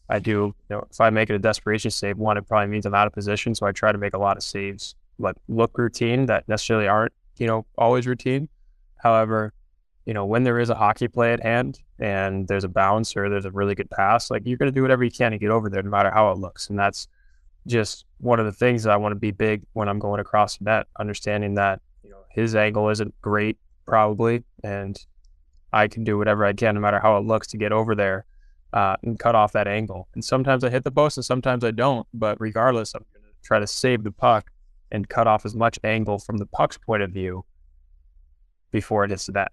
I do, you know, if I make it a desperation save, one, it probably means I'm out of position. So I try to make a lot of saves, like look routine that necessarily aren't, you know, always routine. However, you know, when there is a hockey play at hand and there's a bounce or there's a really good pass, like you're going to do whatever you can to get over there, no matter how it looks. And that's just one of the things that I want to be big when I'm going across the net, understanding that, you know, his angle isn't great, probably, and I can do whatever I can, no matter how it looks, to get over there uh, and cut off that angle. And sometimes I hit the post and sometimes I don't. But regardless, I'm going to try to save the puck and cut off as much angle from the puck's point of view before it hits the net.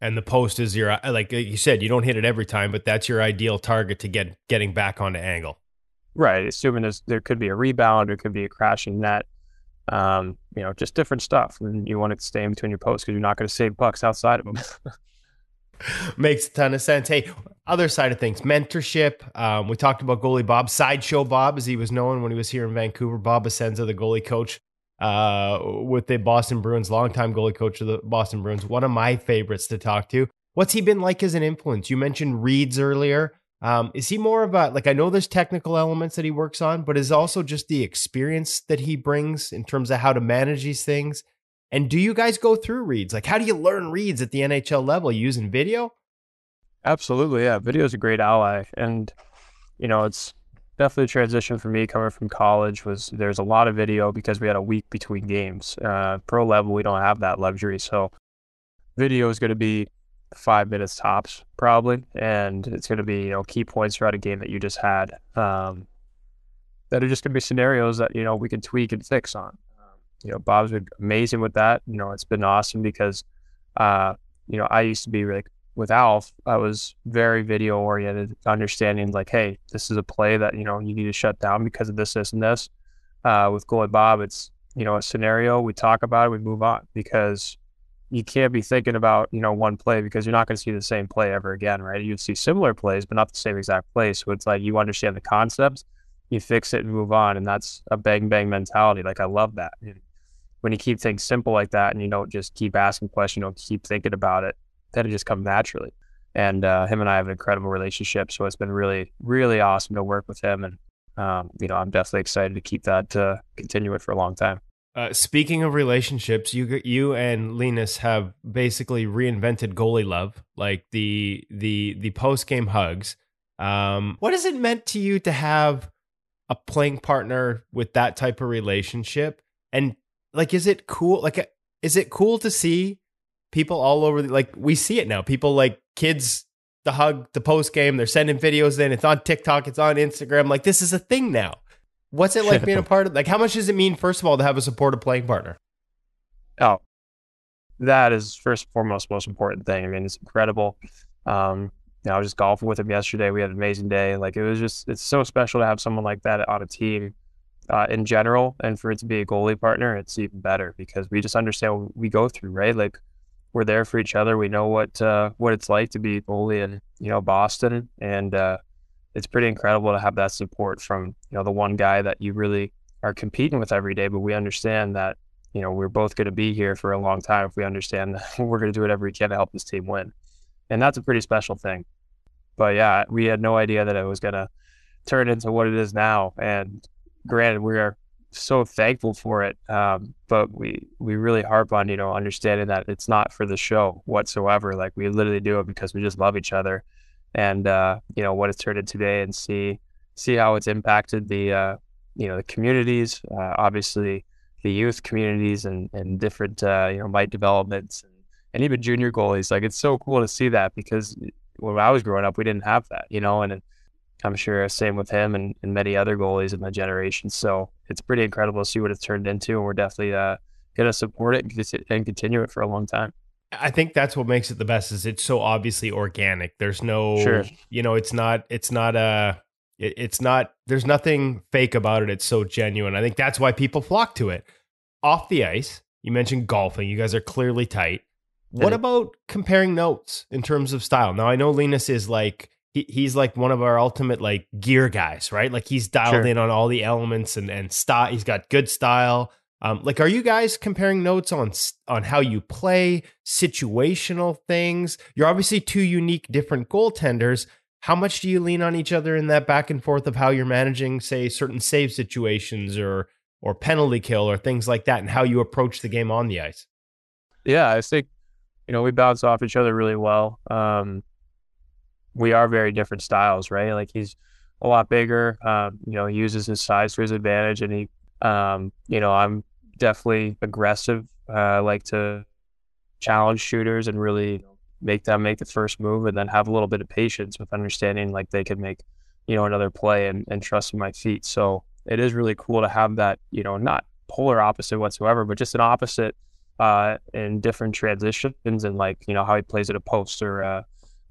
And the post is your like you said, you don't hit it every time, but that's your ideal target to get getting back onto angle. Right. Assuming there's, there could be a rebound, or could be a crashing net, um, you know, just different stuff. And you want to stay in between your posts because you're not going to save pucks outside of them. Makes a ton of sense. Hey, other side of things, mentorship. Um, we talked about goalie Bob, sideshow Bob, as he was known when he was here in Vancouver. Bob Essensa, the goalie coach uh, with the Boston Bruins, longtime goalie coach of the Boston Bruins. One of my favorites to talk to. What's he been like as an influence? You mentioned reads earlier. Um, is he more of a like I know there's technical elements that he works on, but is also just the experience that he brings in terms of how to manage these things? And do you guys go through reads? Like, how do you learn reads at the NHL level using video? Absolutely, yeah. Video is a great ally, and you know it's definitely a transition for me coming from college. Was there's a lot of video because we had a week between games. Uh, pro level, we don't have that luxury, so video is going to be five minutes tops probably, and it's going to be you know key points throughout a game that you just had. Um, that are just going to be scenarios that you know we can tweak and fix on you know, Bob's been amazing with that. You know, it's been awesome because, uh, you know, I used to be like with Alf, I was very video oriented, understanding like, hey, this is a play that you know you need to shut down because of this, this, and this. Uh, with goalie Bob, it's you know a scenario. We talk about it, we move on because you can't be thinking about you know one play because you're not going to see the same play ever again, right? You see similar plays, but not the same exact play. So it's like you understand the concepts, you fix it and move on, and that's a bang bang mentality. Like I love that. When you keep things simple like that and you don't just keep asking questions, you don't keep thinking about it, then it just comes naturally. And uh, him and I have an incredible relationship, so it's been really, really awesome to work with him. And um, you know, I'm definitely excited to keep that uh, continue it for a long time. Uh, speaking of relationships, you you and Linus have basically reinvented goalie love, like the the the post game hugs. Um, what has it meant to you to have a playing partner with that type of relationship? And like is it cool like is it cool to see people all over the, like we see it now. People like kids the hug the post game they're sending videos in. It's on tiktok. It's on instagram. Like this is a thing now. What's it like being a part of like how much does it mean first of all to have a supportive playing partner? Oh that is first and foremost most important thing. I mean it's incredible. Um you know, I was just golfing with him yesterday. We had an amazing day. Like it was just, it's so special to have someone like that on a team uh, in general, and for it to be a goalie partner, it's even better because we just understand what we go through, right? Like we're there for each other. We know what uh, what it's like to be goalie in you know Boston, and uh, it's pretty incredible to have that support from you know the one guy that you really are competing with every day. But we understand that you know we're both going to be here for a long time if we understand that we're going to do whatever we can to help this team win, and that's a pretty special thing. But yeah, we had no idea that it was going to turn into what it is now, and granted, we are so thankful for it. Um, but we we really harp on you know understanding that it's not for the show whatsoever. Like we literally do it because we just love each other, and uh, you know what it's turned into today, and see see how it's impacted the uh, you know the communities, uh, obviously the youth communities and and different uh, you know might developments and, and even junior goalies. Like it's so cool to see that because when I was growing up, we didn't have that, you know, and. I'm sure same with him and, and many other goalies in my generation. So it's pretty incredible to see what it's turned into, and we're definitely uh, going to support it and continue it for a long time. I think that's what makes it the best is it's so obviously organic. There's no Sure. you know, it's not it's not a it, it's not there's nothing fake about it. It's so genuine. I think that's why people flock to it. Off the ice, you mentioned golfing. You guys are clearly tight. What about comparing notes in terms of style? Now I know Linus is like he, he's like one of our ultimate like gear guys, right? Like he's dialed Sure. in on all the elements and and style. He's got good style. Um, like, are you guys comparing notes on on how you play, situational things? You're obviously two unique, different goaltenders. How much do you lean on each other in that back and forth of how you're managing, say, certain save situations or or penalty kill or things like that, and how you approach the game on the ice? Yeah, I think you know we bounce off each other really well. Um, we are very different styles, right? Like he's a lot bigger. Um, you know, he uses his size to his advantage, and he, um, you know, I'm definitely aggressive. Uh, I like to challenge shooters and really make them make the first move, and then have a little bit of patience with understanding like they could make, you know, another play and and trusting my feet. So it is really cool to have that, you know, not polar opposite whatsoever, but just an opposite uh, in different transitions and like you know how he plays at a post or uh,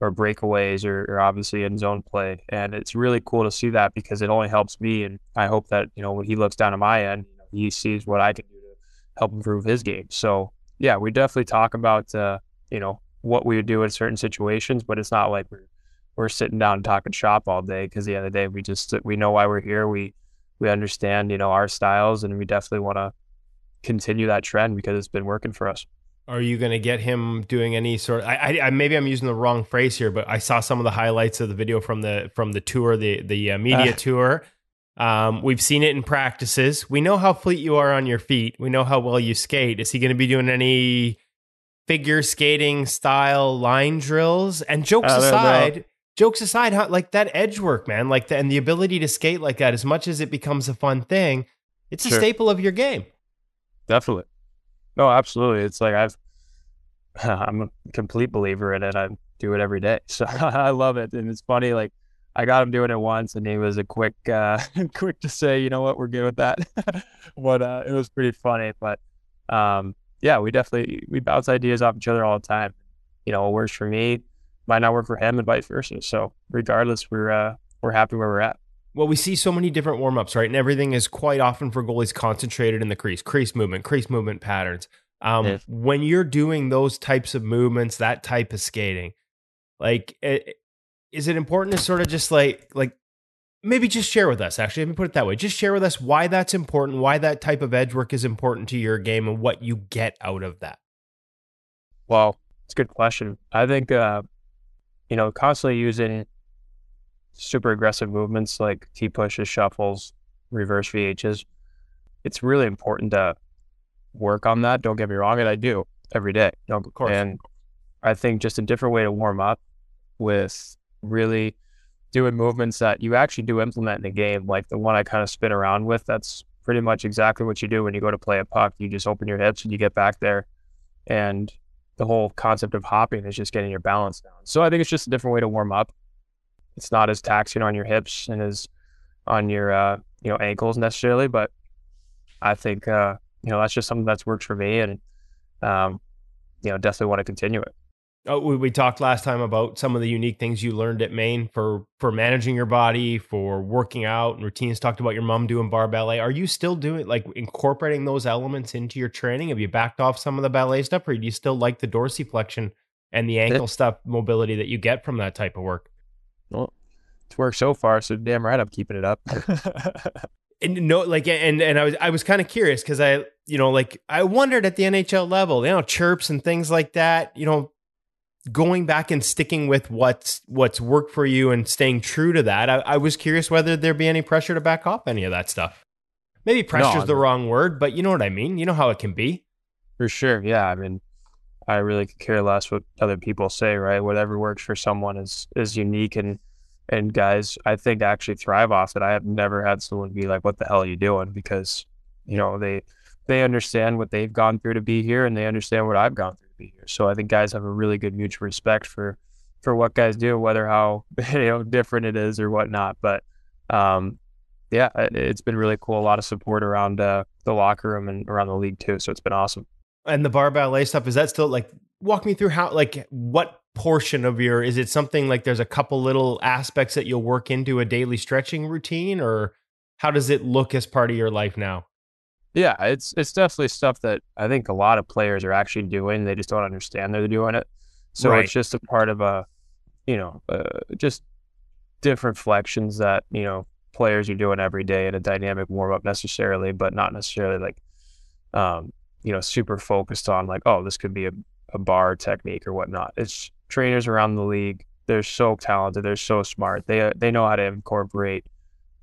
or breakaways or, or obviously in zone play, and it's really cool to see that because it only helps me, and I hope that you know when he looks down at my end, he sees what I can do to help improve his game. So yeah, we definitely talk about uh, you know what we would do in certain situations, but it's not like we're we're sitting down and talking shop all day because the the day we just we know why we're here. We we understand you know our styles, and we definitely want to continue that trend because it's been working for us. Are you going to get him doing any sort? I, I, I maybe I'm using the wrong phrase here, but I saw some of the highlights of the video from the from the tour, the the uh, media Uh. tour. Um, we've seen it in practices. We know how fleet you are on your feet. We know how well you skate. Is he going to be doing any figure skating style line drills? And jokes don't know. aside, jokes aside, how like that edge work, man, like the, and the ability to skate like that, as much as it becomes a fun thing, it's a staple of your game. Definitely. No, absolutely. It's like I've I'm a complete believer in it. I do it every day. So I love it. And it's funny, like I got him doing it once and he was a quick uh quick to say, you know what, we're good with that. but uh it was pretty funny. But um yeah, we definitely we bounce ideas off each other all the time. You know, what works for me might not work for him and vice versa. So regardless, we're uh we're happy where we're at. Well, we see so many different warm ups, right? And everything is quite often for goalies concentrated in the crease, crease movement, crease movement patterns. Um, Yeah. When you're doing those types of movements, that type of skating, like, eh, is it important to sort of just like, like, maybe just share with us? Actually, let me put it that way. Just share with us why that's important, why that type of edge work is important to your game, and what you get out of that. Well, it's a good question. I think, uh, you know, constantly using super aggressive movements like T pushes, shuffles, reverse VHs, it's really important to work on that. Don't get me wrong, and I do every day. Of course. And I think just a different way to warm up with really doing movements that you actually do implement in the game, like the one I kind of spin around with. That's pretty much exactly what you do when you go to play a puck. You just open your hips and you get back there. And the whole concept of hopping is just getting your balance down. So I think it's just a different way to warm up. It's not as taxing on your hips and as on your uh, you know ankles necessarily, but I think uh, you know that's just something that's worked for me, and um, you know definitely want to continue it. Oh, we, we talked last time about some of the unique things you learned at Maine for for managing your body, for working out and routines. Talked about your mom doing bar ballet. Are you still doing like incorporating those elements into your training? Have you backed off some of the ballet stuff, or do you still like the dorsiflexion and the ankle stuff mobility that you get from that type of work? Well, it's worked so far, so damn right I'm keeping it up. And no, like, and and I was I was kind of curious because I, you know, like I wondered at the NHL level, you know, chirps and things like that, you know, going back and sticking with what's what's worked for you and staying true to that. I, I was curious whether there'd be any pressure to back off any of that stuff. Maybe pressure's I the wrong word, but you know what I mean. You know how it can be. For sure. Yeah. I mean, I really could care less what other people say, right? Whatever works for someone is is unique and and guys, I think actually thrive off it. I have never had someone be like, What the hell are you doing? Because, you know, they they understand what they've gone through to be here and they understand what I've gone through to be here. So I think guys have a really good mutual respect for for what guys do, whether how you know different it is or whatnot. But um yeah, it- it's been really cool. A lot of support around uh, the locker room and around the league too. So it's been awesome. And the bar ballet stuff is that still like walk me through how like what portion of your is it something like there's a couple little aspects that you'll work into a daily stretching routine or how does it look as part of your life now? Yeah, it's it's definitely stuff that I think a lot of players are actually doing. They just don't understand they're doing it. So Right. it's just a part of a, you know, uh, just different flexions that you know players are doing every day in a dynamic warm up necessarily, but not necessarily like, um, you know, super focused on like, oh, this could be a, a bar technique or whatnot. It's trainers around the league. They're so talented. They're so smart. They they know how to incorporate,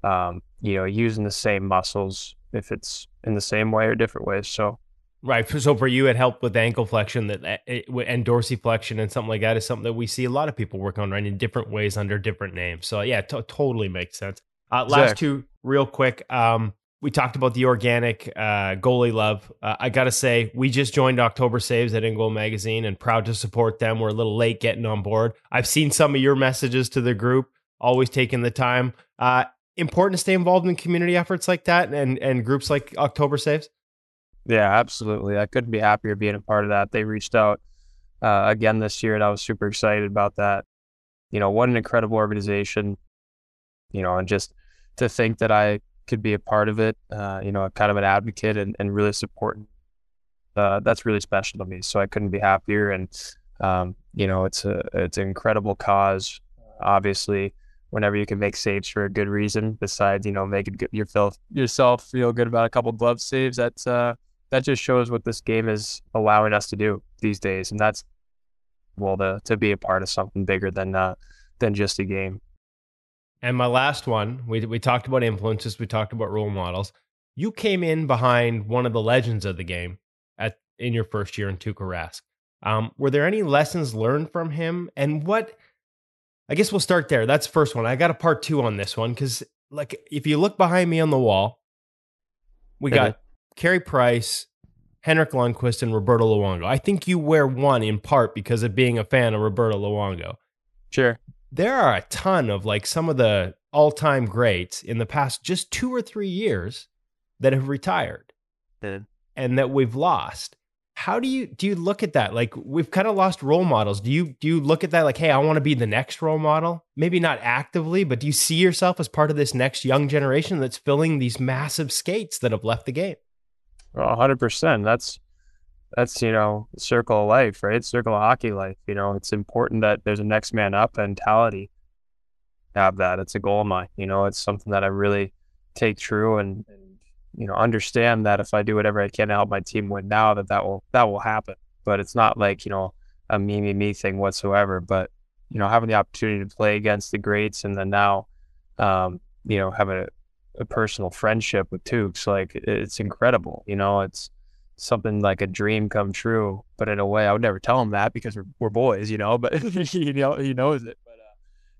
um, you know, using the same muscles if it's in the same way or different ways. So Right. So for you, it helped with ankle flexion that and dorsiflexion and something like that is something that we see a lot of people work on right in different ways under different names. So yeah, to totally makes sense. Uh, last Exactly. two, real quick. Um, we talked about the organic uh, goalie love. Uh, I got to say, we just joined October Saves at InGoal Magazine and proud to support them. We're a little late getting on board. I've seen some of your messages to the group, always taking the time. Uh, important to stay involved in community efforts like that and, and groups like October Saves. Yeah, absolutely. I couldn't be happier being a part of that. They reached out uh, again this year, and I was super excited about that. You know, what an incredible organization. You know, and just to think that I could be a part of it, uh, you know, kind of an advocate and, and really supporting, uh, that's really special to me. So I couldn't be happier. And, um, you know, it's a, it's an incredible cause. Obviously, whenever you can make saves for a good reason, besides, you know, making yourself, yourself feel good about a couple glove saves, that's, uh, that just shows what this game is allowing us to do these days, and that's well to to be a part of something bigger than uh, than just a game. And my last one, we we talked about influences, we talked about role models. You came in behind one of the legends of the game at in your first year in Tuukka Rask. Um, were there any lessons learned from him? And what? I guess we'll start there. That's the first one. I got a part two on this one because, like, if you look behind me on the wall, we got Carey Price, Henrik Lundqvist, and Roberto Luongo. I think you wear one in part because of being a fan of Roberto Luongo Sure. There are a ton of like some of the all-time greats in the past just two or three years that have retired. And that we've lost. How do you do you look at that? Like we've kind of lost role models. Do you do you look at that like hey i want to be the next role model maybe not actively but do you see yourself as part of this next young generation that's filling these massive skates that have left the game? Oh, well, hundred percent. That's that's you know circle of life, right? Circle of hockey life. You know, it's important that there's a next man up mentality. Have that. It's a goal of mine. You know, it's something that I really take true and, and you know understand that if I do whatever I can to help my team win now, that that will that will happen. But it's not like you know a me me me thing whatsoever. But you know, having the opportunity to play against the greats and then now, um, you know, have a a personal friendship with Tukes. Like it's incredible. You know, it's something like a dream come true. But in a way, I would never tell him that because we're, we're boys, you know. But you know, he knows it. But uh,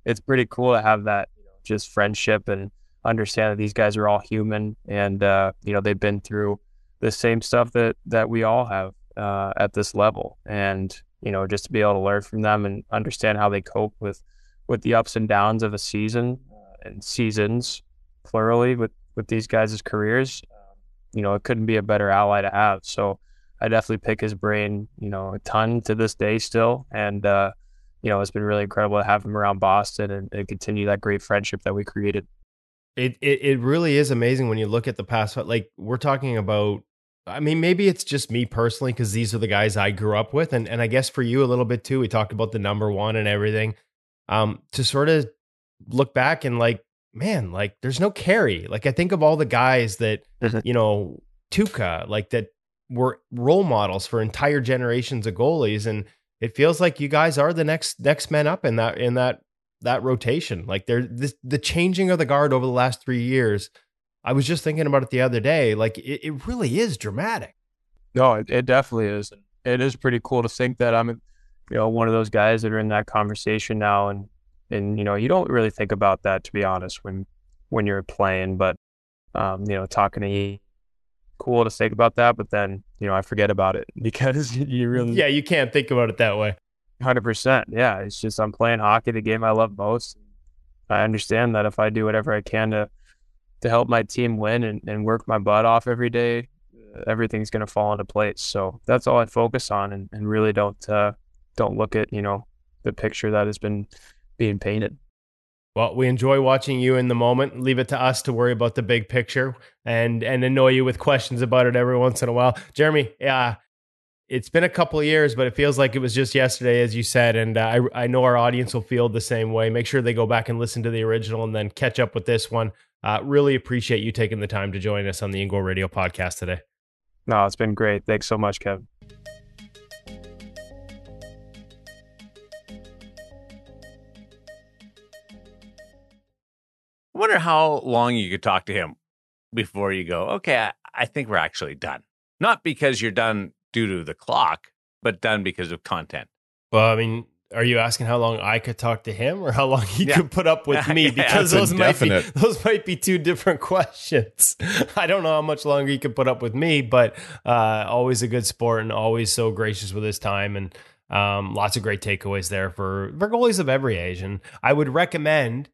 it's pretty cool to have that, you know, just friendship and understand that these guys are all human and uh, you know they've been through the same stuff that that we all have uh, at this level. And you know, just to be able to learn from them and understand how they cope with with the ups and downs of a season uh, and seasons plurally with with these guys' careers, you know, it couldn't be a better ally to have. So I definitely pick his brain, you know, a ton to this day still, and uh, you know, it's been really incredible to have him around Boston and, and continue that great friendship that we created. It, it it really is amazing when you look at the past. Like we're talking about. I mean, maybe it's just me personally because these are the guys I grew up with, and and I guess for you a little bit too. We talked about the number one and everything. Um, to sort of look back and like, man, like there's no Carey. Like I think of all the guys that you know, Tuukka, like that were role models for entire generations of goalies, and it feels like you guys are the next next men up in that in that that rotation. Like they're this, the changing of the guard over the last three years. I was just thinking about it the other day. Like it, it really is dramatic. No, it, it definitely is. It is pretty cool to think that I'm, you know, one of those guys that are in that conversation now, and and you know, you don't really think about that to be honest when when you're playing, but um, you know, talking to you, cool to think about that, but then you know, I forget about it because you really, Yeah, you can't think about it that way. hundred percent, yeah. It's just I'm playing hockey, the game I love most. I understand that if I do whatever I can to to help my team win and, and work my butt off every day, everything's going to fall into place. So that's all I focus on, and, and really don't uh, don't look at you know the picture that has been being painted. Well, we enjoy watching you in the moment. Leave it to us to worry about the big picture and and annoy you with questions about it every once in a while. Jeremy, yeah, it's been a couple of years, but it feels like it was just yesterday, as you said. And uh, I I know our audience will feel the same way. Make sure they go back and listen to the original and then catch up with this one. Uh, really appreciate you taking the time to join us on the InGoal Radio podcast today. No, it's been great. Thanks so much, Kevin. Wonder how long you could talk to him before you go, okay, I, I think we're actually done. Not because you're done due to the clock, but done because of content. Well, I mean, are you asking how long I could talk to him or how long he Yeah. could put up with me? Because those might be those might be two different questions. I don't know how much longer he could put up with me, but uh, always a good sport and always so gracious with his time and um, lots of great takeaways there for for goalies of every age. And I would recommend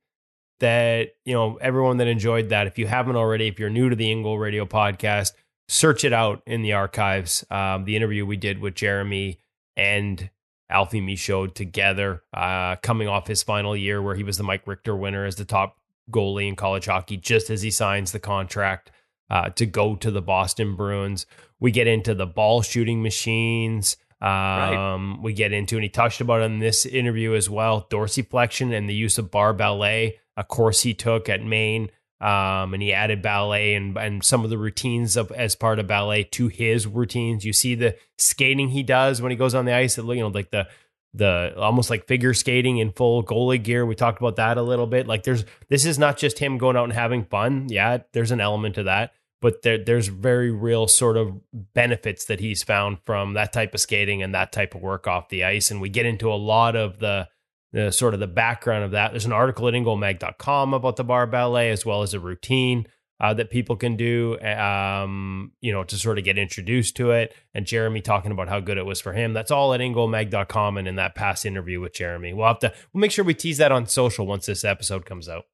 that you know everyone that enjoyed that. If you haven't already, if you're new to the Ingoal Radio podcast, search it out in the archives. Um, the interview we did with Jeremy and Alfie Michaud together, uh, coming off his final year where he was the Mike Richter winner as the top goalie in college hockey, just as he signs the contract uh, to go to the Boston Bruins. We get into the ball shooting machines. Um, We get into, and he touched about in this interview as well, dorsiflexion and the use of bar ballet, a course he took at Maine. Um, and he added ballet and, and some of the routines of as part of ballet to his routines. You see the skating he does when he goes on the ice, you know, like the the almost like figure skating in full goalie gear. We talked about that a little bit. Like there's this is not just him going out and having fun. Yeah, there's an element to that, but there there's very real sort of benefits that he's found from that type of skating and that type of work off the ice. And we get into a lot of the the sort of the background of that. There's an article at ingoalmag.com about the bar ballet as well as a routine uh, that people can do, um, you know, to sort of get introduced to it. And Jeremy talking about how good it was for him. That's all at ingoalmag.com and in that past interview with Jeremy. We'll have to we'll make sure we tease that on social once this episode comes out.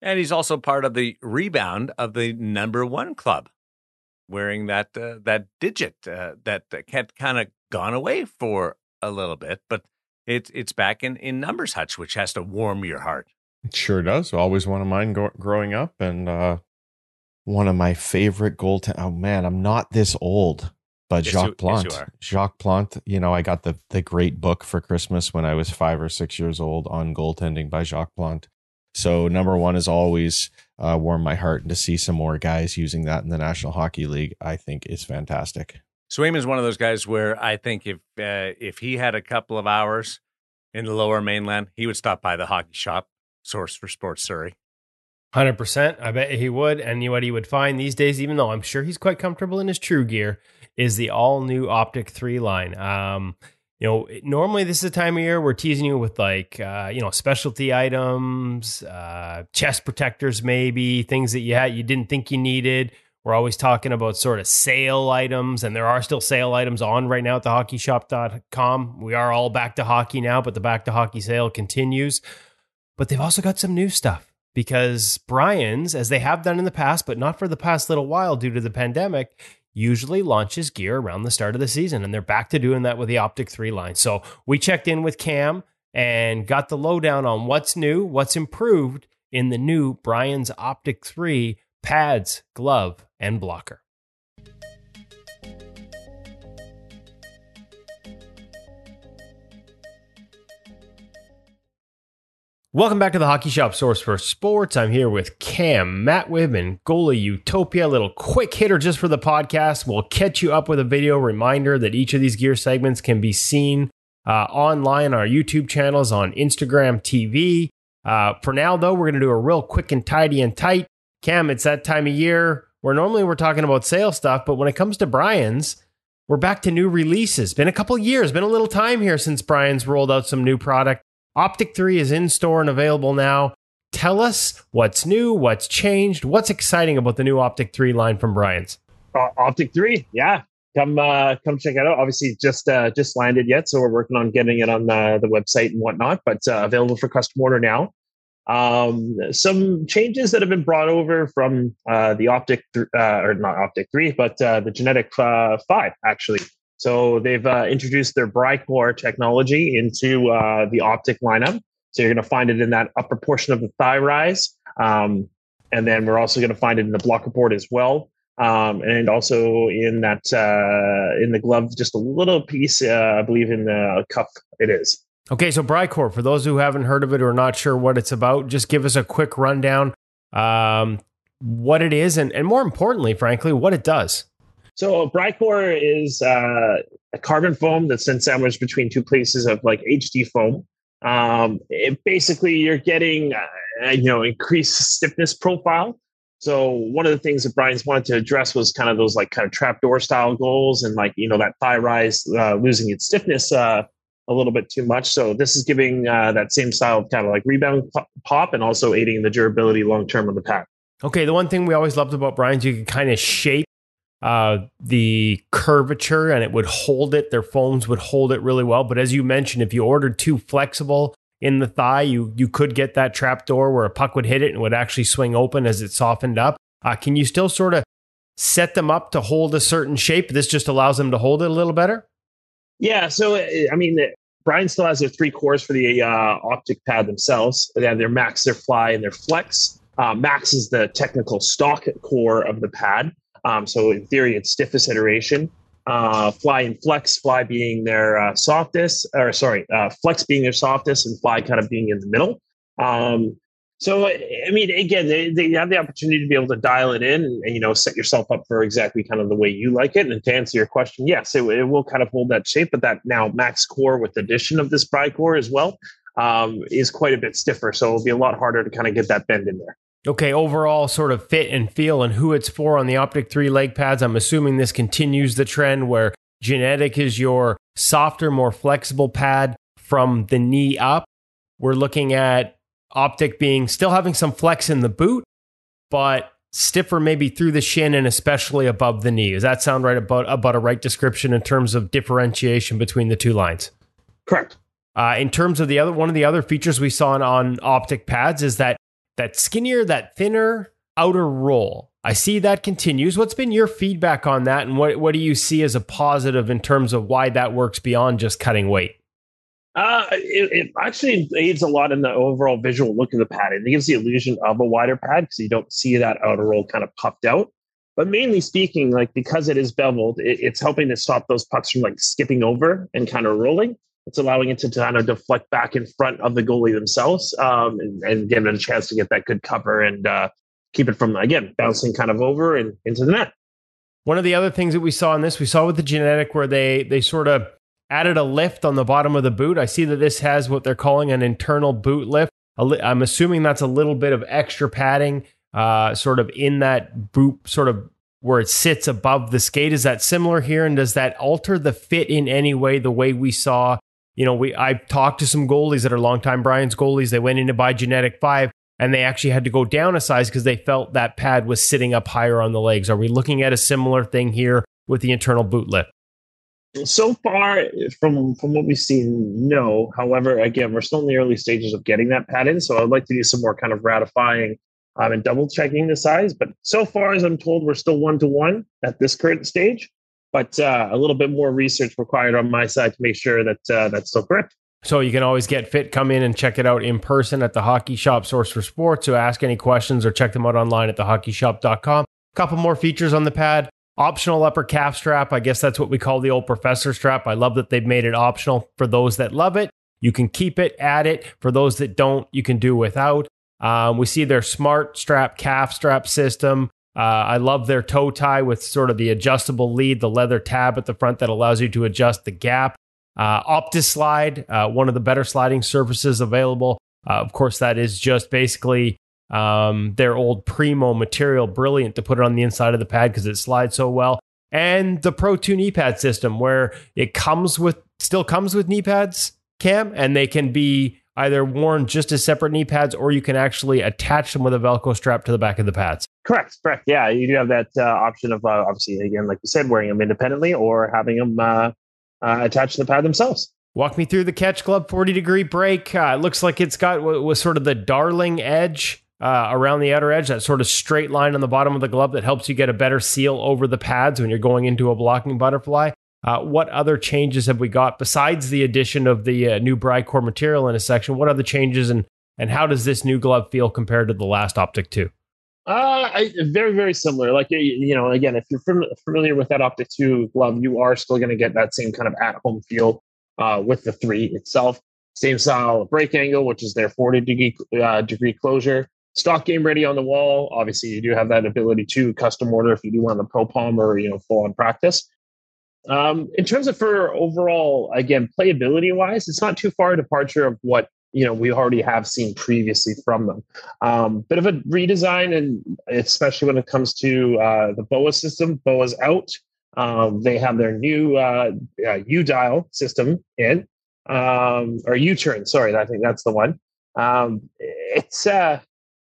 And he's also part of the rebound of the number one club, wearing that uh, that digit uh, that had kind of gone away for a little bit, but it's it's back in in numbers hutch, which has to warm your heart. It sure does. Always one of mine go- growing up, and uh, one of my favorite goal. goaltend. Oh man, I'm not this old, but Yes, Jacques yes, Plante. Jacques Plante. You know, I got the the great book for Christmas when I was five or six years old on goaltending by Jacques Plante. So number one is always uh, warm my heart, and to see some more guys using that in the National Hockey League, I think is fantastic. Swayman's one of those guys where I think if uh, if he had a couple of hours in the lower mainland, he would stop by the hockey shop, source for sports Surrey. Hundred percent. I bet he would. And what he would find these days, even though I'm sure he's quite comfortable in his True Gear, is the all new Optik Three line. Um, you know, normally this is the time of year we're teasing you with like, uh, you know, specialty items, uh, chest protectors, maybe things that you had you didn't think you needed. We're always talking about sort of sale items, and there are still sale items on right now at the hockeyshop.com. We are all back to hockey now, but the back to hockey sale continues. But they've also got some new stuff because Brian's, as they have done in the past, but not for the past little while due to the pandemic, usually launches gear around the start of the season. And they're back to doing that with the Optik 3 line. So we checked in with Cam and got the lowdown on what's new, what's improved in the new Brian's Optik 3 pads, glove, and blocker. Welcome back to the Hockey Shop Source for Sports. I'm here with Cam, Matt Whitman, Goalie Utopia. Little quick hitter just for the podcast. We'll catch you up with a video reminder that each of these gear segments can be seen uh, online on our YouTube channels, on Instagram TV. Uh, for now, though, we're going to do a real quick and tidy and tight. Cam, it's that time of year where normally we're talking about sale stuff, but when it comes to Brian's, we're back to new releases. Been a couple years, been a little time here since Brian's rolled out some new product. Optik 3 is in store and available now. Tell us what's new, what's changed, what's exciting about the new Optik 3 line from Brian's. uh, Optik Three. Yeah, come uh, come check it out. Obviously, just uh, just landed yet, so we're working on getting it on the, the website and whatnot. But uh, available for custom order now. Um, some changes that have been brought over from uh, the Optik, th- uh, or not Optik 3, but uh, the GNETiK uh, 5, actually. So they've uh, introduced their Brycore technology into uh, the Optik lineup. So you're going to find it in that upper portion of the thigh rise. Um, and then we're also going to find it in the blocker board as well. Um, and also in that in the glove, just a little piece, I believe in the cuff it is. Okay, so Brycore, for those who haven't heard of it or are not sure what it's about, just give us a quick rundown um, what it is and, and more importantly, frankly, what it does. So Brycore is uh, a carbon foam that's then sandwiched between two pieces of like HD foam. Um, it, basically, you're getting uh, you know increased stiffness profile. So one of the things that Brian's wanted to address was kind of those like kind of trapdoor style goals and like you know that thigh rise uh, losing its stiffness uh, a little bit too much. So this is giving uh, that same style of kind of like rebound pop and also aiding the durability long term of the pad. Okay, the one thing we always loved about Brian's, you could kind of shape uh, the curvature and it would hold it. Their foams would hold it really well. But as you mentioned, if you ordered too flexible in the thigh, you you could get that trap door where a puck would hit it and would actually swing open as it softened up. Uh, can you still sort of set them up to hold a certain shape? This just allows them to hold it a little better. Yeah, so I mean, Brian still has their three cores for the uh, Optik pad themselves. They have their max, their fly, and their flex. Uh, max is the technical stock core of the pad. Um, so in theory, it's stiffest iteration. Uh, fly and flex, fly being their uh, softest, or sorry, uh, flex being their softest, and fly kind of being in the middle. Um, so, I mean, again, they, they have the opportunity to be able to dial it in and, you know, set yourself up for exactly kind of the way you like it. And to answer your question, yes, it, it will kind of hold that shape, but that now max core with addition of this core as well um, is quite a bit stiffer. So it'll be a lot harder to kind of get that bend in there. Okay, overall sort of fit and feel and who it's for on the Optik 3 leg pads. I'm assuming this continues the trend where GNETiK is your softer, more flexible pad from the knee up. We're looking at Optik being still having some flex in the boot, but stiffer maybe through the shin and especially above the knee. Does that sound right about about a right description in terms of differentiation between the two lines? Correct. Uh, in terms of the other one of the other features we saw on, on Optik pads is that that skinnier, that thinner outer roll. I see that continues. What's been your feedback on that, and what what do you see as a positive in terms of why that works beyond just cutting weight? Uh, it, it, actually aids a lot in the overall visual look of the pad. It gives the illusion of a wider pad because you don't see that outer roll kind of puffed out. But mainly speaking, like because it is beveled, it, it's helping to stop those pucks from like skipping over and kind of rolling. It's allowing it to kind of deflect back in front of the goalie themselves um, and, and give it a chance to get that good cover and uh, keep it from again bouncing kind of over and into the net. One of the other things that we saw in this, we saw with the GNETiK where they they sort of added a lift on the bottom of the boot. I see that this has what they're calling an internal boot lift. I'm assuming that's a little bit of extra padding, uh, sort of in that boot, sort of where it sits above the skate. Is that similar here? And does that alter the fit in any way? The way we saw, you know, we I talked to some goalies that are longtime Brian's goalies. They went in to buy GNETiK Five, and they actually had to go down a size because they felt that pad was sitting up higher on the legs. Are we looking at a similar thing here with the internal boot lift? So far from from what we've seen no. However again we're still in the early stages of getting that patent so i'd like to do some more kind of ratifying um, and double checking the size but so far as i'm told we're still one to one at this current stage but uh, a little bit more research required on my side to make sure that uh, that's still correct. So you can always get fit come in and check it out in person at the hockey shop source for sports so ask any questions or check them out online at thehockeyshop.com couple more features on the pad Optional upper calf strap. I guess that's what we call the old professor strap. I love that they've made it optional for those that love it. You can keep it, add it. For those that don't, you can do without. Um, we see their smart strap calf strap system. Uh, I love their toe tie with sort of the adjustable lead, the leather tab at the front that allows you to adjust the gap. Uh, OptiSlide, uh, one of the better sliding surfaces available. Uh, of course, that is just basically um, their old Primo material, brilliant to put it on the inside of the pad because it slides so well. And the Pro 2 knee pad system, where it comes with, still comes with knee pads, Cam, and they can be either worn just as separate knee pads or you can actually attach them with a Velcro strap to the back of the pads. Correct, correct. Yeah, you do have that uh, option of uh, obviously, again, like you said, wearing them independently or having them uh, uh attached to the pad themselves. Walk me through the catch club 40 degree break. Uh, it looks like it's got what was sort of the darling edge uh, around the outer edge, that sort of straight line on the bottom of the glove that helps you get a better seal over the pads when you're going into a blocking butterfly. Uh, what other changes have we got besides the addition of the uh, new Brycor material in a section? What other changes and and how does this new glove feel compared to the last Optik 2? Uh, I, very, very similar. Like, you know, again, if you're fam- familiar with that Optik 2 glove, you are still going to get that same kind of at home feel uh, with the 3 itself. Same style of break angle, which is their 40 degree, uh, degree closure. Stock game ready on the wall. Obviously, you do have that ability to custom order if you do want the pro palm or, you know, full on practice. Um, in terms of for overall, again, playability wise, it's not too far a departure of what you know we already have seen previously from them. Um, bit of a redesign, and especially when it comes to uh, the BOA system, BOA's out. Um, they have their new uh, uh, U dial system in, um, or U turn. Sorry, I think that's the one. Um, it's uh,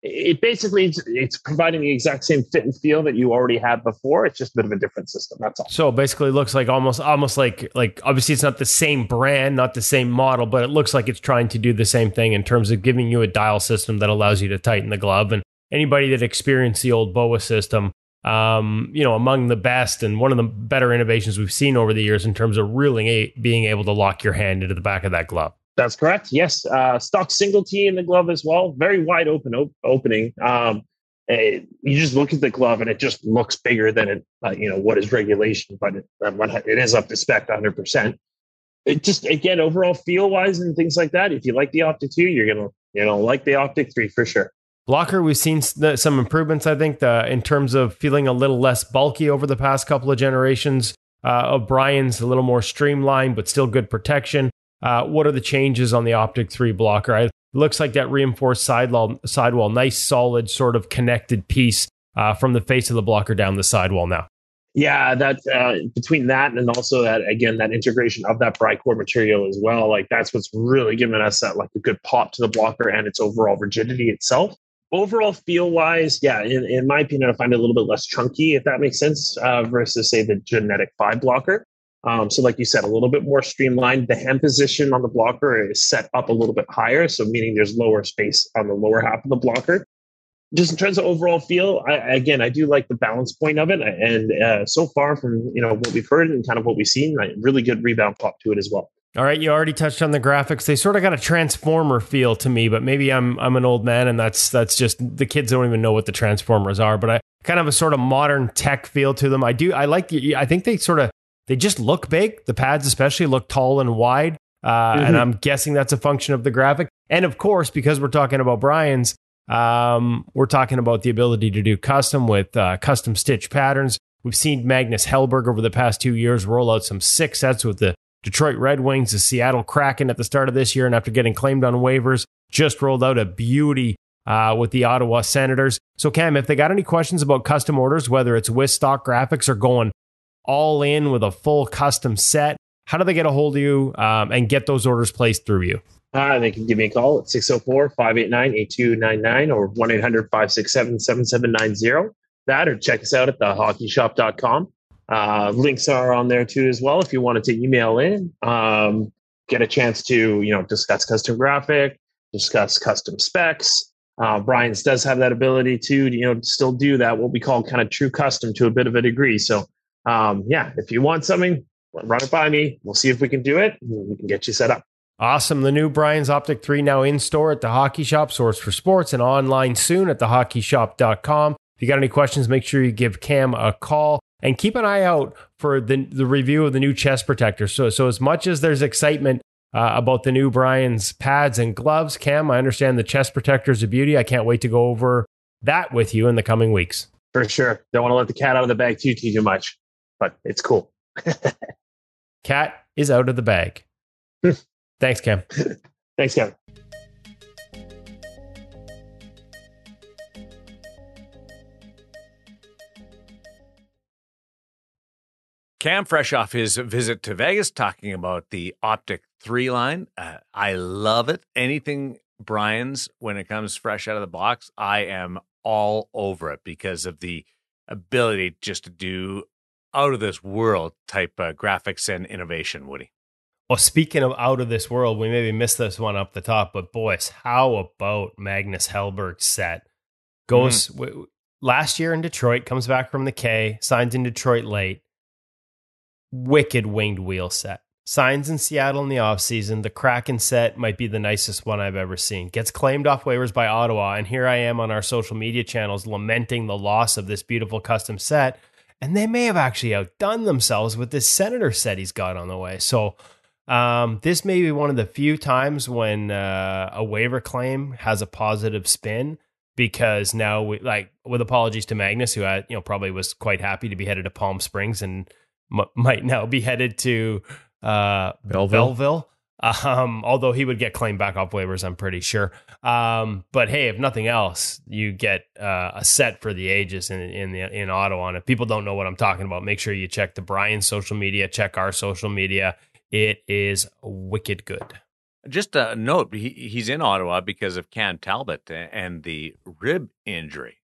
it basically it's, providing the exact same fit and feel that you already had before. It's just a bit of a different system. That's all. So basically, looks like almost almost like like obviously it's not the same brand, not the same model, but it looks like it's trying to do the same thing in terms of giving you a dial system that allows you to tighten the glove. And anybody that experienced the old BOA system, um, you know, among the best and one of the better innovations we've seen over the years in terms of really being able to lock your hand into the back of that glove. That's correct. Yes, uh, stock single T in the glove as well. Very wide open op- opening. Um, it, you just look at the glove and it just looks bigger than it. Uh, you know what is regulation, but it, it is up to spec 100. percent It just again overall feel wise and things like that. If you like the Optik two, you're gonna you know like the Optik three for sure. Blocker, we've seen some improvements. I think the, in terms of feeling a little less bulky over the past couple of generations. Uh, of Brian's a little more streamlined, but still good protection. Uh, what are the changes on the Optik 3 blocker? It looks like that reinforced sidewall, sidewall, nice, solid, sort of connected piece uh, from the face of the blocker down the sidewall now. Yeah, that uh, between that and also that again that integration of that Brycor material as well, like that's what's really given us that like a good pop to the blocker and its overall rigidity itself. Overall feel wise, yeah, in, in my opinion, I find it a little bit less chunky if that makes sense uh, versus say the GNETiK five blocker. Um, so, like you said, a little bit more streamlined. The hand position on the blocker is set up a little bit higher, so meaning there's lower space on the lower half of the blocker. Just in terms of overall feel, I, again, I do like the balance point of it, and uh, so far from you know what we've heard and kind of what we've seen, like, really good rebound pop to it as well. All right, you already touched on the graphics. They sort of got a transformer feel to me, but maybe I'm I'm an old man and that's that's just the kids don't even know what the transformers are, but I kind of a sort of modern tech feel to them. I do I like I think they sort of they just look big. The pads, especially, look tall and wide. Uh, mm-hmm. And I'm guessing that's a function of the graphic. And of course, because we're talking about Brian's, um, we're talking about the ability to do custom with uh, custom stitch patterns. We've seen Magnus Hellberg over the past two years roll out some six sets with the Detroit Red Wings, the Seattle Kraken at the start of this year, and after getting claimed on waivers, just rolled out a beauty uh, with the Ottawa Senators. So, Cam, if they got any questions about custom orders, whether it's with stock graphics or going all in with a full custom set, how do they get a hold of you um, and get those orders placed through you? Uh, they can give me a call at 604 589 8299 or 1 800 567 7790. That or check us out at thehockeyshop.com. Uh, links are on there too as well if you wanted to email in, um, get a chance to you know discuss custom graphic, discuss custom specs. Uh, Brian's does have that ability to you know still do that what we call kind of true custom to a bit of a degree. So um, yeah, if you want something, run it by me. We'll see if we can do it. we can get you set up. Awesome. The new Brian's Optik 3 now in store at the Hockey Shop, source for sports, and online soon at thehockeyshop.com. If you got any questions, make sure you give Cam a call and keep an eye out for the, the review of the new chest protector. So, so as much as there's excitement uh, about the new Brian's pads and gloves, Cam, I understand the chest protector is a beauty. I can't wait to go over that with you in the coming weeks. For sure. Don't want to let the cat out of the bag too, too, too much but it's cool. Cat is out of the bag. Thanks, Cam. Thanks, Kevin. Cam, fresh off his visit to Vegas, talking about the Optik 3 line. Uh, I love it. Anything Brian's when it comes fresh out of the box, I am all over it because of the ability just to do out of this world type uh, graphics and innovation, Woody. Well, speaking of out of this world, we maybe missed this one up the top, but boys, how about Magnus Hellberg's set? Goes Mm-hmm. w- last year in Detroit, comes back from the K, signs in Detroit late. Wicked winged wheel set. Signs in Seattle in the offseason. The Kraken set might be the nicest one I've ever seen. Gets claimed off waivers by Ottawa. And here I am on our social media channels lamenting the loss of this beautiful custom set. And they may have actually outdone themselves with this Senator set he's got on the way. So um, this may be one of the few times when uh, a waiver claim has a positive spin because now we like with apologies to Magnus, who had, you know probably was quite happy to be headed to Palm Springs and m- might now be headed to uh, Belleville. Belleville. Um, although he would get claimed back off waivers, I'm pretty sure. Um, but hey, if nothing else, you get uh, a set for the ages in in the in Ottawa. And if people don't know what I'm talking about, make sure you check the Brian social media, check our social media. It is wicked good. Just a note: he, he's in Ottawa because of Cam Talbot and the rib injury.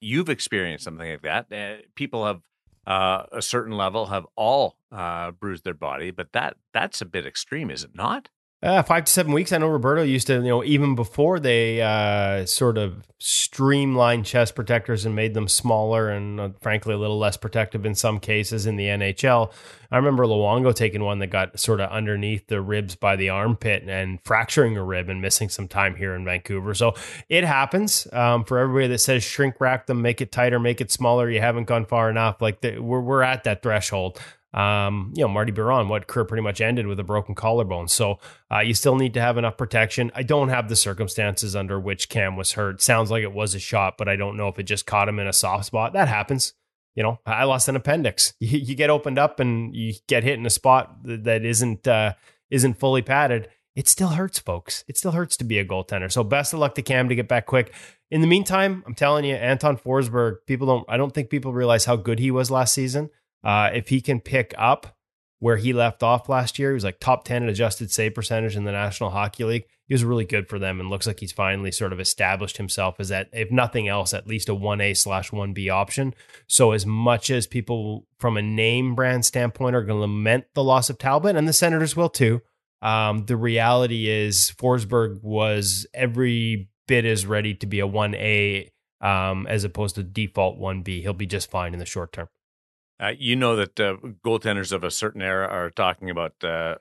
You've experienced something like that. Uh, people have uh, a certain level have all uh, bruised their body, but that that's a bit extreme, is it not? Uh, five to seven weeks. I know Roberto used to, you know, even before they uh, sort of streamlined chest protectors and made them smaller and uh, frankly a little less protective in some cases in the NHL. I remember Luongo taking one that got sort of underneath the ribs by the armpit and fracturing a rib and missing some time here in Vancouver. So it happens um, for everybody that says shrink wrap them, make it tighter, make it smaller. You haven't gone far enough. Like the, we're we're at that threshold. Um, you know, Marty Biron, what career pretty much ended with a broken collarbone. So uh, you still need to have enough protection. I don't have the circumstances under which Cam was hurt. Sounds like it was a shot, but I don't know if it just caught him in a soft spot. That happens. You know, I lost an appendix. You, you get opened up and you get hit in a spot that isn't uh, isn't fully padded. It still hurts, folks. It still hurts to be a goaltender. So best of luck to Cam to get back quick. In the meantime, I'm telling you, Anton Forsberg. People don't. I don't think people realize how good he was last season. Uh, if he can pick up where he left off last year, he was like top 10 in adjusted save percentage in the National Hockey League. He was really good for them and looks like he's finally sort of established himself as that, if nothing else, at least a 1A slash 1B option. So, as much as people from a name brand standpoint are going to lament the loss of Talbot, and the Senators will too, um, the reality is Forsberg was every bit as ready to be a 1A um, as opposed to default 1B. He'll be just fine in the short term. Uh, you know that uh, goaltenders of a certain era are talking about uh,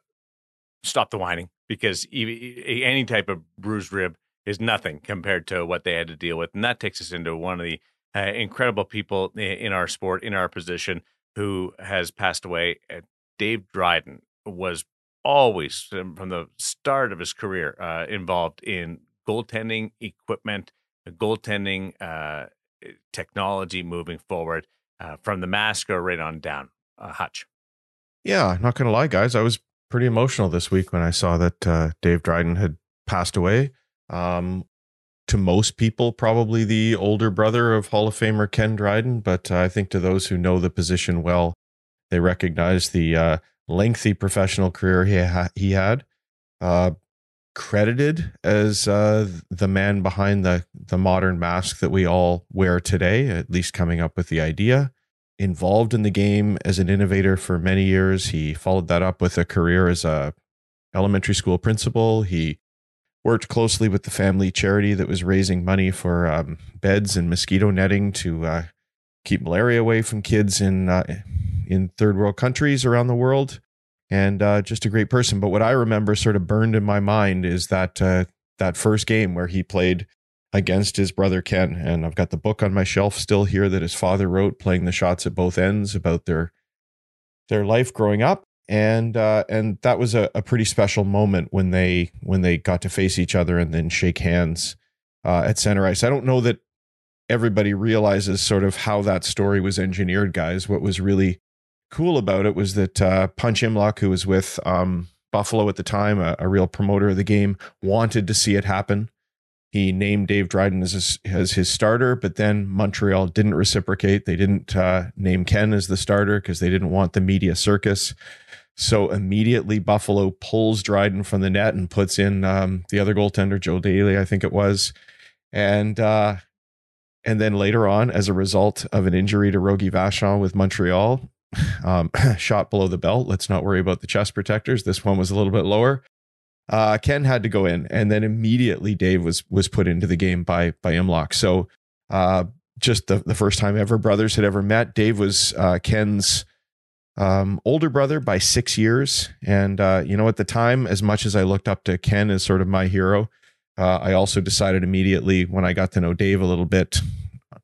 stop the whining because any type of bruised rib is nothing compared to what they had to deal with, and that takes us into one of the uh, incredible people in our sport, in our position, who has passed away. Uh, Dave Dryden was always, um, from the start of his career, uh, involved in goaltending equipment, goaltending technology moving forward uh, from the Masco right on down. Uh, Hutch. Yeah, not gonna lie, guys. I was pretty emotional this week when I saw that uh, Dave Dryden had passed away. Um, to most people, probably the older brother of Hall of Famer Ken Dryden, but uh, I think to those who know the position well, they recognize the uh, lengthy professional career he ha- he had. Credited as uh, the man behind the the modern mask that we all wear today, at least coming up with the idea involved in the game as an innovator for many years. He followed that up with a career as a elementary school principal. He worked closely with the family charity that was raising money for um, beds and mosquito netting to uh, keep malaria away from kids in uh, in third world countries around the world. And uh, just a great person. But what I remember, sort of burned in my mind, is that uh, that first game where he played against his brother Ken. And I've got the book on my shelf still here that his father wrote, playing the shots at both ends about their their life growing up. And uh, and that was a, a pretty special moment when they when they got to face each other and then shake hands uh, at center ice. I don't know that everybody realizes sort of how that story was engineered, guys. What was really cool about it was that uh, Punch Imlach, who was with um, Buffalo at the time, a, a real promoter of the game, wanted to see it happen. He named Dave Dryden as his, as his starter, but then Montreal didn't reciprocate. They didn't uh, name Ken as the starter because they didn't want the media circus. So immediately Buffalo pulls Dryden from the net and puts in um, the other goaltender, Joe Daley, I think it was, and uh, and then later on, as a result of an injury to Rogie Vachon with Montreal, um, shot below the belt. Let's not worry about the chest protectors. This one was a little bit lower. Uh, Ken had to go in, and then immediately Dave was was put into the game by by Imlach. So uh, just the the first time ever brothers had ever met. Dave was uh, Ken's um, older brother by six years, and uh, you know at the time, as much as I looked up to Ken as sort of my hero, uh, I also decided immediately when I got to know Dave a little bit,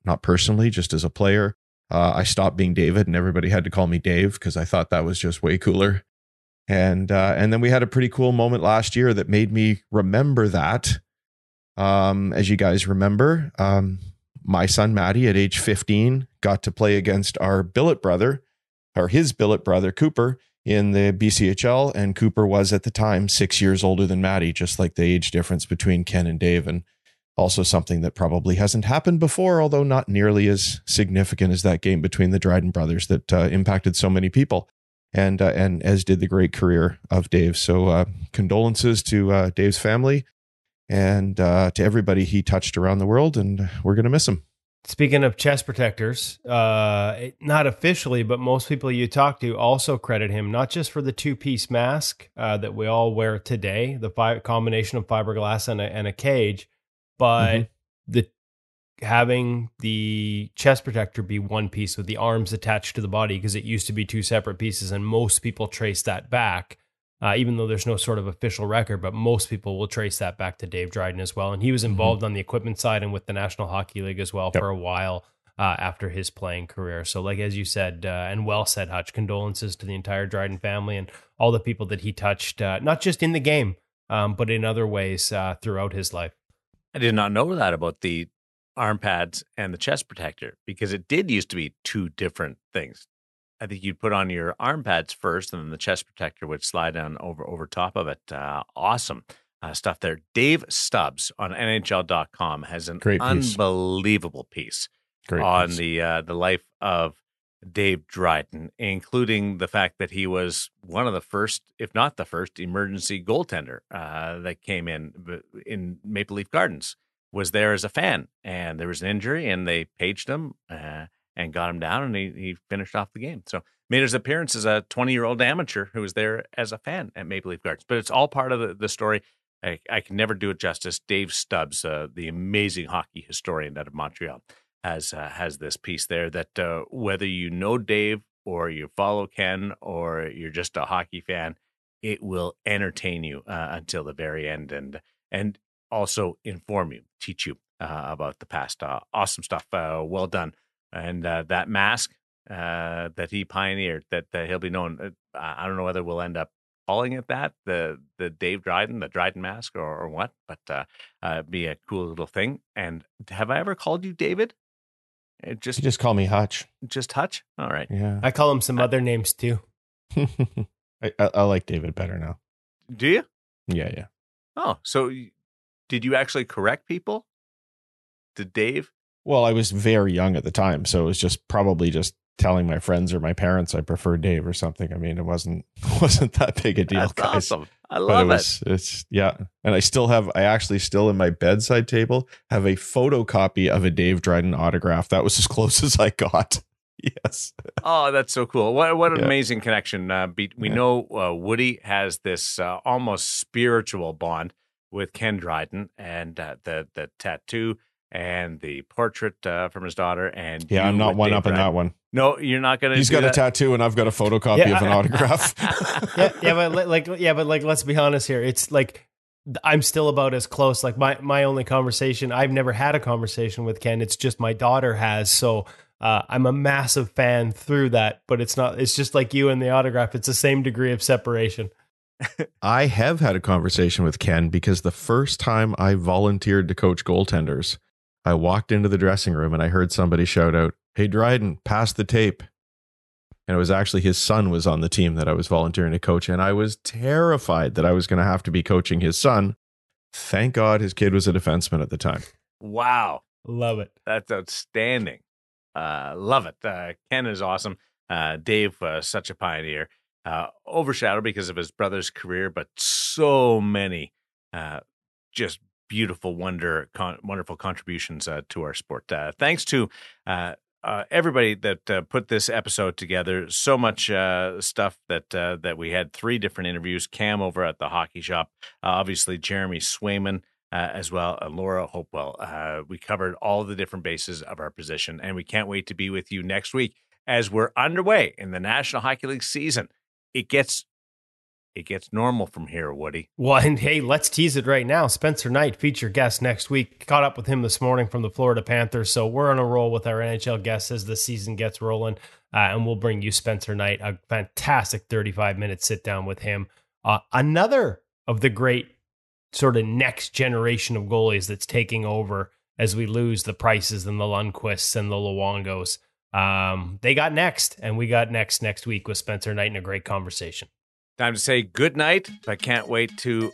not personally, just as a player, uh, I stopped being David, and everybody had to call me Dave because I thought that was just way cooler. And uh, and then we had a pretty cool moment last year that made me remember that. Um, as you guys remember, um, my son Maddie at age 15 got to play against our billet brother, or his billet brother Cooper in the BCHL, and Cooper was at the time six years older than Maddie, just like the age difference between Ken and Dave, and also something that probably hasn't happened before, although not nearly as significant as that game between the Dryden brothers that uh, impacted so many people and uh, and as did the great career of Dave. So uh, condolences to uh, Dave's family and uh, to everybody he touched around the world, and we're gonna miss him. Speaking of chest protectors, uh, not officially, but most people you talk to also credit him not just for the two-piece mask uh, that we all wear today, the fi- combination of fiberglass and a, and a cage, but mm-hmm. the having the chest protector be one piece with the arms attached to the body because it used to be two separate pieces and most people trace that back uh, even though there's no sort of official record but most people will trace that back to dave dryden as well and he was mm-hmm. involved mm-hmm. on the equipment side and with the national hockey league as well yep. for a while uh, after his playing career so like as you said uh, and well said hutch condolences to the entire dryden family and all the people that he touched uh, not just in the game um, but in other ways uh, throughout his life I did not know that about the arm pads and the chest protector because it did used to be two different things. I think you'd put on your arm pads first, and then the chest protector would slide down over over top of it. Uh, awesome uh, stuff there. Dave Stubbs on NHL.com has an Great unbelievable piece, piece on piece. the uh, the life of Dave Dryden, including the fact that he was one of the first, if not the first, emergency goaltender uh, that came in in Maple Leaf Gardens was there as a fan, and there was an injury, and they paged him uh, and got him down, and he, he finished off the game. So made his appearance as a 20 year old amateur who was there as a fan at Maple Leaf Gardens. But it's all part of the, the story. I, I, can never do it justice. Dave Stubbs, uh, the amazing hockey historian out of Montreal, has uh, has this piece there that uh, whether you know Dave or you follow Ken or you're just a hockey fan, it will entertain you uh, until the very end. And and also inform you, teach you uh, about the past. Uh, awesome stuff. Uh, well done. And uh, that mask uh, that he pioneered, that he'll be known. Uh, I don't know whether we'll end up calling it that, the the Dave Dryden, the Dryden mask, or, or what, but be a cool little thing. And have I ever called you David? It just you just call me Hutch. Just Hutch. All right. Yeah. I call him some other names too. I, I, I like David better now. Do you? Yeah, yeah. Oh, so did you actually correct people? Did Dave? Well, I was very young at the time, so it was just probably just telling my friends or my parents I prefer Dave or something. I mean, it wasn't wasn't that big a deal. That's guys. awesome. I love it, was, it. It's yeah, and I still have. I actually still in my bedside table have a photocopy of a Dave Dryden autograph. That was as close as I got. yes. oh, that's so cool. What what an yeah. amazing connection. Uh, be, we yeah. know uh, Woody has this uh, almost spiritual bond with Ken Dryden and uh, the the tattoo and the portrait uh, from his daughter. And yeah, I'm not one Dave up Dryden. in that one. No, you're not going to. He's got that? a tattoo, and I've got a photocopy yeah, of an autograph. yeah, yeah, but like, yeah, but like, let's be honest here. It's like I'm still about as close. Like my my only conversation, I've never had a conversation with Ken. It's just my daughter has. So uh, I'm a massive fan through that. But it's not. It's just like you and the autograph. It's the same degree of separation. I have had a conversation with Ken because the first time I volunteered to coach goaltenders, I walked into the dressing room and I heard somebody shout out, Hey Dryden, pass the tape. And it was actually his son was on the team that I was volunteering to coach. And I was terrified that I was going to have to be coaching his son. Thank God his kid was a defenseman at the time. Wow. Love it. That's outstanding. Uh, love it. Uh, Ken is awesome. Uh, Dave, uh, such a pioneer uh, overshadowed because of his brother's career, but so many uh, just beautiful, wonder, con- wonderful contributions uh, to our sport. Uh, thanks to uh, uh, everybody that uh, put this episode together. So much uh, stuff that uh, that we had three different interviews. Cam over at the hockey shop, uh, obviously Jeremy Swayman. Uh, as well, and Laura Hopewell. we covered all the different bases of our position, and we can't wait to be with you next week as we're underway in the National Hockey League season. It gets it gets normal from here, Woody. Well, and hey, let's tease it right now. Spencer Knight, feature guest next week. Caught up with him this morning from the Florida Panthers. So we're on a roll with our NHL guests as the season gets rolling. Uh, and we'll bring you Spencer Knight, a fantastic 35 minute sit down with him. Uh, another of the great sort of next generation of goalies that's taking over as we lose the prices and the Lundqvists and the Luongos. Um, they got next, and we got next next week with Spencer Knight in a great conversation. Time to say good night. I can't wait to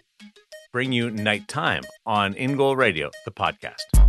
bring you nighttime on In Goal Radio, the podcast.